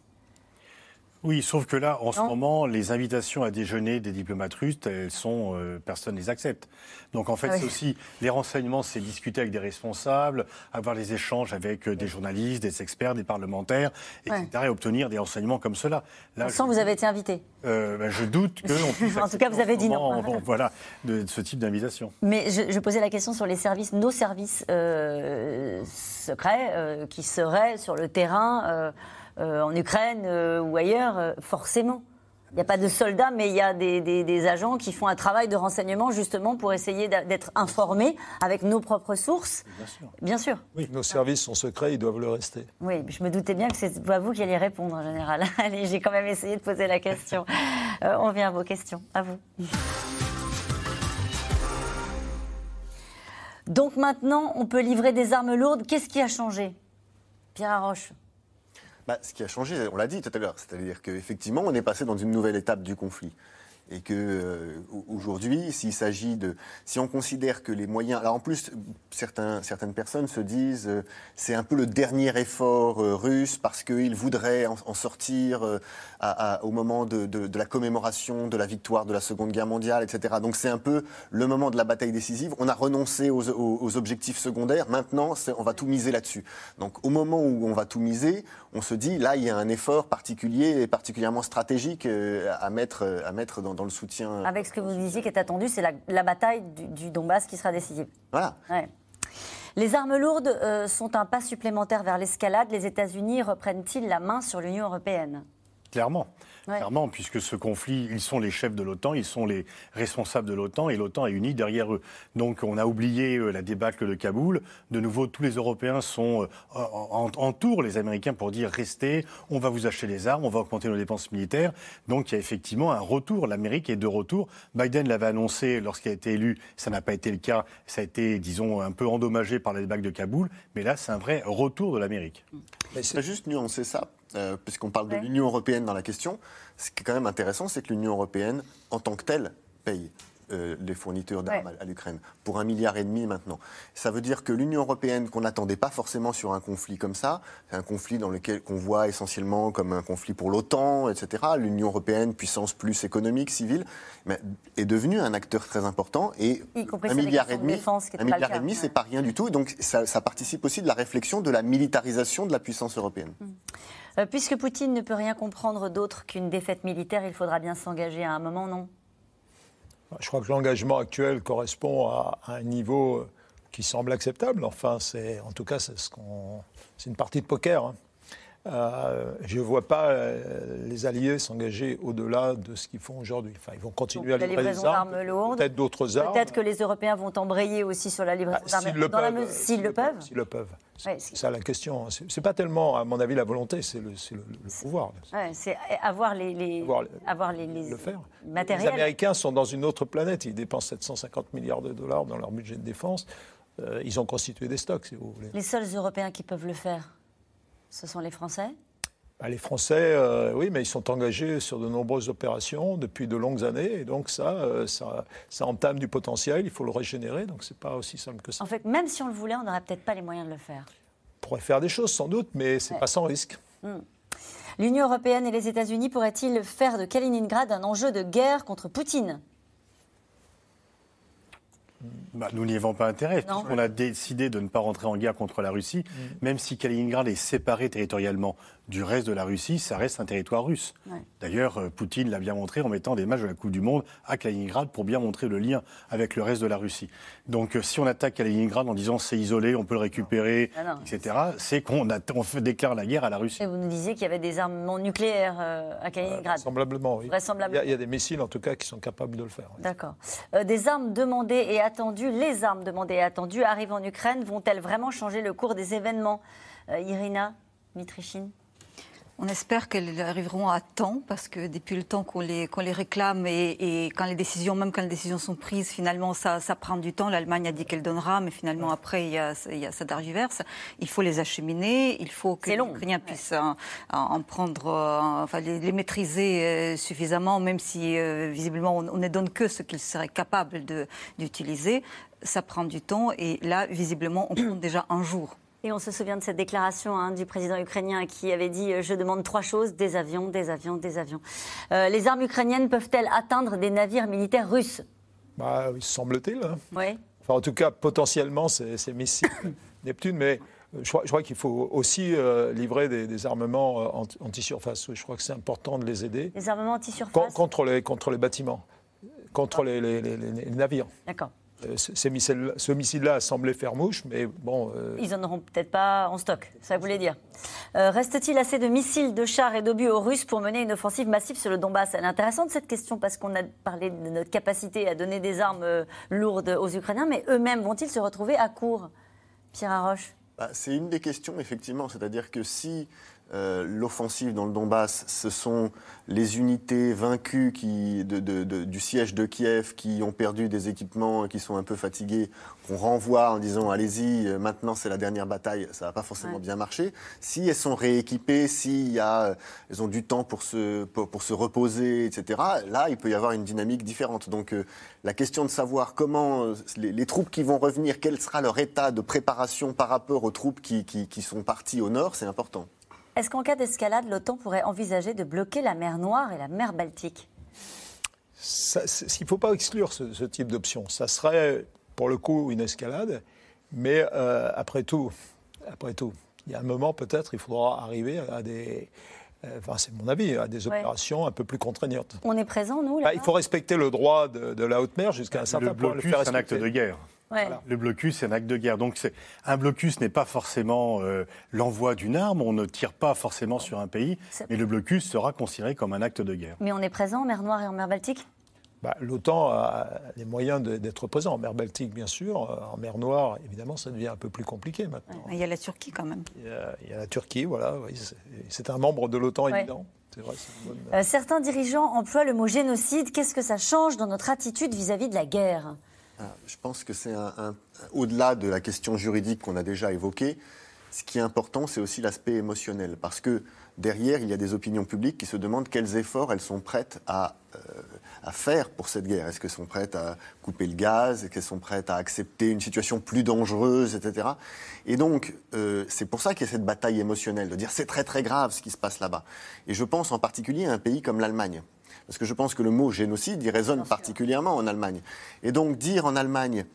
Oui, sauf que là, en ce moment, les invitations à déjeuner des diplomates russes, elles sont, euh, personne ne les accepte. Donc en fait, ah c'est aussi les renseignements, c'est discuter avec des responsables, avoir les échanges avec euh, des journalistes, des experts, des parlementaires, etc., et obtenir des renseignements comme cela. Là, Sans vous avez été invité. Euh, ben, je doute qu'on puisse. en tout cas, vous avez dit non. voilà, de, ce type d'invitation. Mais je, je, posais la question sur les services, nos services secrets, qui seraient sur le terrain. Euh, en Ukraine euh, ou ailleurs, euh, forcément. Il n'y a pas de soldats, mais il y a des, agents qui font un travail de renseignement justement pour essayer d'être informés avec nos propres sources. Bien sûr. Bien sûr. Oui, nos services sont secrets, ils doivent le rester. Oui, je me doutais bien que c'est vous qui alliez répondre en général. Allez, j'ai quand même essayé de poser la question. on vient à vos questions. À vous. Donc maintenant, on peut livrer des armes lourdes. Qu'est-ce qui a changé? Pierre Arroche bah, ce qui a changé, on l'a dit tout à l'heure, c'est-à-dire qu'effectivement, on est passé dans une nouvelle étape du conflit et que euh, aujourd'hui, s'il s'agit de, si on considère que les moyens, alors en plus, certaines personnes se disent, euh, c'est un peu le dernier effort euh, russe parce qu'ils voudraient en, sortir au moment de, la commémoration de la victoire de la Seconde Guerre mondiale, etc. Donc c'est un peu le moment de la bataille décisive. On a renoncé aux, objectifs secondaires. Maintenant, on va tout miser là-dessus. Donc au moment où on va tout miser, on se dit, là, il y a un effort particulier et particulièrement stratégique à mettre, à mettre dans dans le soutien. Avec ce que vous disiez qui est attendu, c'est la, bataille du, Donbass qui sera décisive. Voilà. Les armes lourdes euh, sont un pas supplémentaire vers l'escalade. Les États-Unis reprennent-ils la main sur l'Union européenne? Clairement. Clairement, puisque ce conflit, ils sont les chefs de l'OTAN, ils sont les responsables de l'OTAN et l'OTAN est unie derrière eux. Donc on a oublié euh, la débâcle de Kaboul. De nouveau, tous les Européens sont euh, en, tour, les Américains, pour dire restez, on va vous acheter des armes, on va augmenter nos dépenses militaires. Donc il y a effectivement un retour. L'Amérique est de retour. Biden l'avait annoncé lorsqu'il a été élu, ça n'a pas été le cas. Ça a été, disons, un peu endommagé par la débâcle de Kaboul. Mais là, c'est un vrai retour de l'Amérique. C'est juste nuancer ça euh, puisqu'on parle de l'Union européenne dans la question, ce qui est quand même intéressant, c'est que l'Union européenne, en tant que telle, paye. Euh, les fournitures d'armes à, l'Ukraine, pour un milliard et demi maintenant. Ça veut dire que l'Union européenne, qu'on n'attendait pas forcément sur un conflit comme ça, c'est un conflit dans lequel qu'on voit essentiellement comme un conflit pour l'OTAN, etc. L'Union européenne, puissance plus économique, civile, mais est devenue un acteur très important et un milliard et demi, un milliard et demi, c'est pas rien du tout. Donc ça, ça, participe aussi de la réflexion de la militarisation de la puissance européenne. Mmh. Euh, puisque Poutine ne peut rien comprendre d'autre qu'une défaite militaire, il faudra bien s'engager à un moment, non? Je crois que l'engagement actuel correspond à, un niveau qui semble acceptable. Enfin, c'est en tout cas c'est ce c'est une partie de poker. Hein. Euh, je ne vois pas euh, les Alliés s'engager au-delà de ce qu'ils font aujourd'hui. Enfin, ils vont continuer à livrer des armes, peut-être d'autres armes. Peut-être que les Européens vont embrayer aussi sur la livraison ah, d'armes. S'ils le, peuvent. S'ils le peuvent. C'est ça la question. C'est pas tellement, à mon avis, la volonté, c'est le, pouvoir. c'est avoir les, avoir, les, le faire. matériels. Les Américains sont dans une autre planète. Ils dépensent 750 milliards de dollars dans leur budget de défense. Euh, ils ont constitué des stocks, si vous voulez. Les seuls Européens qui peuvent le faire ce sont les Français? Bah, les Français, euh, oui, mais ils sont engagés sur de nombreuses opérations depuis de longues années, et donc ça, euh, ça, ça, entame du potentiel, il faut le régénérer, donc c'est pas aussi simple que ça. En fait, même si on le voulait, on n'aurait peut-être pas les moyens de le faire. On pourrait faire des choses sans doute, mais c'est n'est pas sans risque. Hmm. L'Union européenne et les États-Unis pourraient-ils faire de Kaliningrad un enjeu de guerre contre Poutine? Bah, nous n'y avons pas intérêt, puisqu'on a décidé de ne pas rentrer en guerre contre la Russie, mm. même si Kaliningrad est séparé territorialement du reste de la Russie, ça reste un territoire russe. D'ailleurs, euh, Poutine l'a bien montré en mettant des matchs de la Coupe du Monde à Kaliningrad pour bien montrer le lien avec le reste de la Russie. Donc, euh, si on attaque Kaliningrad en disant c'est isolé, on peut le récupérer, ah etc., c'est qu'on on déclare la guerre à la Russie. Et vous nous disiez qu'il y avait des armements nucléaires euh, à Kaliningrad. vraisemblablement, oui. Vraisemblablement. Il, y a, des missiles, en tout cas, qui sont capables de le faire. D'accord. des armes demandées et attendues, les armes demandées et attendues arrivent en Ukraine. Vont-elles vraiment changer le cours des événements? Irina Mitrichine on espère qu'elles arriveront à temps parce que depuis le temps qu'on les, les réclame et, quand les décisions, même quand les décisions sont prises, finalement ça, prend du temps. L'Allemagne a dit qu'elle donnera, mais finalement après il y a, il y a ça d'argiverse. Il faut les acheminer, il faut que les Ukrainiens puissent en, prendre, euh, enfin les, maîtriser euh, suffisamment, même si euh, visiblement on, ne donne que ce qu'ils seraient capables d'utiliser. Ça prend du temps et là visiblement on compte déjà un jour et on se souvient de cette déclaration hein, du président ukrainien qui avait dit euh, Je demande trois choses des avions, des avions, des avions. Euh, les armes ukrainiennes peuvent-elles atteindre des navires militaires russes? Bah, semble-t-il. Hein. Oui. Enfin, en tout cas, potentiellement, c'est missiles Neptune, mais euh, je crois, qu'il faut aussi livrer des, armements anti-surface. Je crois que c'est important de les aider. Des armements anti-surface? Contre, les, contre les bâtiments, contre les, les navires. D'accord. Euh, ce missile-là semblait faire mouche, mais bon. Euh, Ils n'en auront peut-être pas en stock, ça voulait dire. Euh, reste-t-il assez de missiles, de chars et d'obus aux Russes pour mener une offensive massive sur le Donbass? Elle est intéressante cette question parce qu'on a parlé de notre capacité à donner des armes lourdes aux Ukrainiens, mais eux-mêmes vont-ils se retrouver à court? Pierre Arroche bah, C'est une des questions, effectivement. C'est-à-dire que si euh, l'offensive dans le Donbass, ce sont les unités vaincues qui, du siège de Kiev qui ont perdu des équipements, qui sont un peu fatigués, qu'on renvoie en disant allez-y, euh, maintenant c'est la dernière bataille, ça va pas forcément bien marcher. Si elles sont rééquipées, si elles ont du temps pour se, pour, se reposer, etc., là il peut y avoir une dynamique différente. Donc euh, la question de savoir comment les, troupes qui vont revenir, quel sera leur état de préparation par rapport aux troupes qui, qui sont parties au nord, c'est important. Est-ce qu'en cas d'escalade, l'OTAN pourrait envisager de bloquer la mer Noire et la mer Baltique? Il ne faut pas exclure ce, type d'option. Ça serait, pour le coup, une escalade, mais euh, après tout, après tout, il y a un moment peut-être, il faudra arriver à des, euh, Enfin, c'est mon avis, à des opérations un peu plus contraignantes. On est présent, nous là bah, Il faut respecter le droit de, la haute mer jusqu'à un certain point. Le blocus, c'est un acte de guerre. Le blocus, c'est un acte de guerre. Donc, un blocus n'est pas forcément euh, l'envoi d'une arme. On ne tire pas forcément sur un pays, mais le blocus sera considéré comme un acte de guerre. Mais on est présent en mer Noire et en mer Baltique? Bah, L'OTAN a les moyens d'être présent en mer Baltique, bien sûr. Euh, en mer Noire, évidemment, ça devient un peu plus compliqué maintenant. Il y a la Turquie quand même. Il y a, la Turquie, voilà. c'est un membre de l'OTAN évident. Vrai, euh, certains dirigeants emploient le mot génocide. Qu'est-ce que ça change dans notre attitude vis à -vis de la guerre? Je pense que c'est un, au-delà de la question juridique qu'on a déjà évoquée. Ce qui est important, c'est aussi l'aspect émotionnel, parce que derrière, il y a des opinions publiques qui se demandent quels efforts elles sont prêtes à, euh, faire pour cette guerre. Est-ce qu'elles sont prêtes à couper le gaz? Est-ce qu'elles sont prêtes à accepter une situation plus dangereuse, etc. Et donc, euh, c'est pour ça qu'il y a cette bataille émotionnelle, de dire c'est très très grave ce qui se passe là-bas. Et je pense en particulier à un pays comme l'Allemagne. Parce que je pense que le mot génocide, il résonne particulièrement en Allemagne. Et donc dire en Allemagne,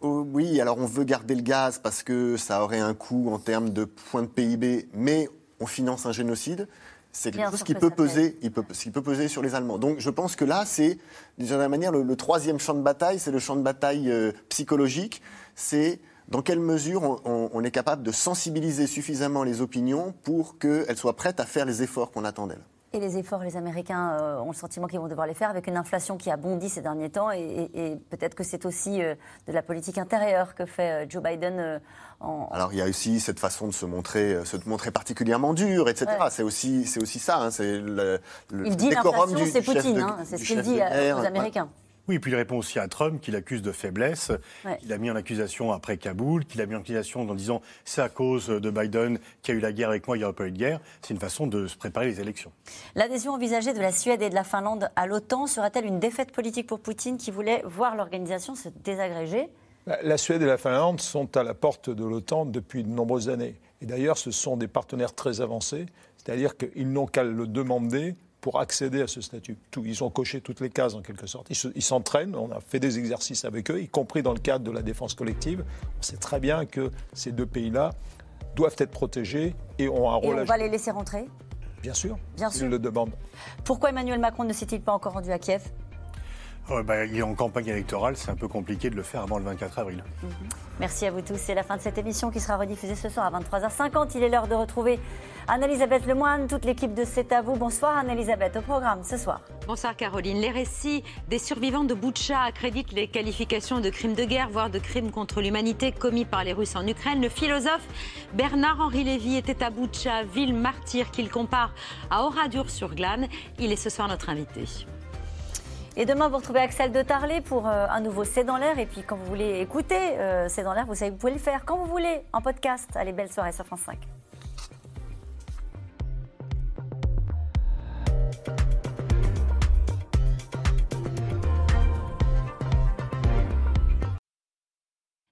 oh, oui, alors on veut garder le gaz parce que ça aurait un coût en termes de points de PIB, mais on finance un génocide, c'est quelque chose qui peut, peser, il peut, qui peut peser sur les Allemands. Donc je pense que là, c'est, d'une certaine manière, le, troisième champ de bataille, c'est le champ de bataille euh, psychologique. C'est dans quelle mesure on, est capable de sensibiliser suffisamment les opinions pour qu'elles soient prêtes à faire les efforts qu'on attend d'elles. Et les efforts, les Américains euh, ont le sentiment qu'ils vont devoir les faire avec une inflation qui a bondi ces derniers temps. Et, peut-être que c'est aussi euh, de la politique intérieure que fait euh, Joe Biden. En... Alors il y a aussi cette façon de se montrer, se montrer particulièrement dur, etc. C'est aussi, c'est aussi ça. Hein, c'est le, le, il dit l'inflation, c'est Poutine. Hein, c'est ce qu'il dit aux Américains. Oui, et puis il répond aussi à Trump qui l'accuse de faiblesse, qu'il a mis en accusation après Kaboul, qu'il a mis en accusation en disant c'est à cause de Biden qui a eu la guerre avec moi, il n'y aurait pas eu de guerre. C'est une façon de se préparer les élections. L'adhésion envisagée de la Suède et de la Finlande à l'OTAN sera-t-elle une défaite politique pour Poutine qui voulait voir l'organisation se désagréger? La Suède et la Finlande sont à la porte de l'OTAN depuis de nombreuses années. Et d'ailleurs, ce sont des partenaires très avancés, c'est-à-dire qu'ils n'ont qu'à le demander pour accéder à ce statut. ils ont coché toutes les cases en quelque sorte. Ils s'entraînent, on a fait des exercices avec eux, y compris dans le cadre de la défense collective. On sait très bien que ces deux pays-là doivent être protégés et ont un rôle et on va les laisser rentrer Bien sûr. Bien sûr. Ils le demandent. Pourquoi Emmanuel Macron ne s'est-il pas encore rendu à Kiev? Bah, il est en campagne électorale, c'est un peu compliqué de le faire avant le 24 avril. Mhm. Merci à vous tous. C'est la fin de cette émission qui sera rediffusée ce soir à 23h50. Il est l'heure de retrouver Anne-Elisabeth Lemoine, toute l'équipe de C'est à vous. Bonsoir Anne-Elisabeth, au programme ce soir. Bonsoir Caroline. Les récits des survivants de Boutcha accréditent les qualifications de crimes de guerre, voire de crimes contre l'humanité commis par les Russes en Ukraine. Le philosophe Bernard-Henri Lévy était à Boutcha, ville martyre qu'il compare à Oradour-sur-Glane. Il est ce soir notre invité. Et demain, vous retrouvez Axel de Tarlet pour euh, un nouveau C'est dans l'air. Et puis, quand vous voulez écouter euh, C'est dans l'air, vous savez, vous pouvez le faire quand vous voulez en podcast. Allez, belle soirée sur France 5.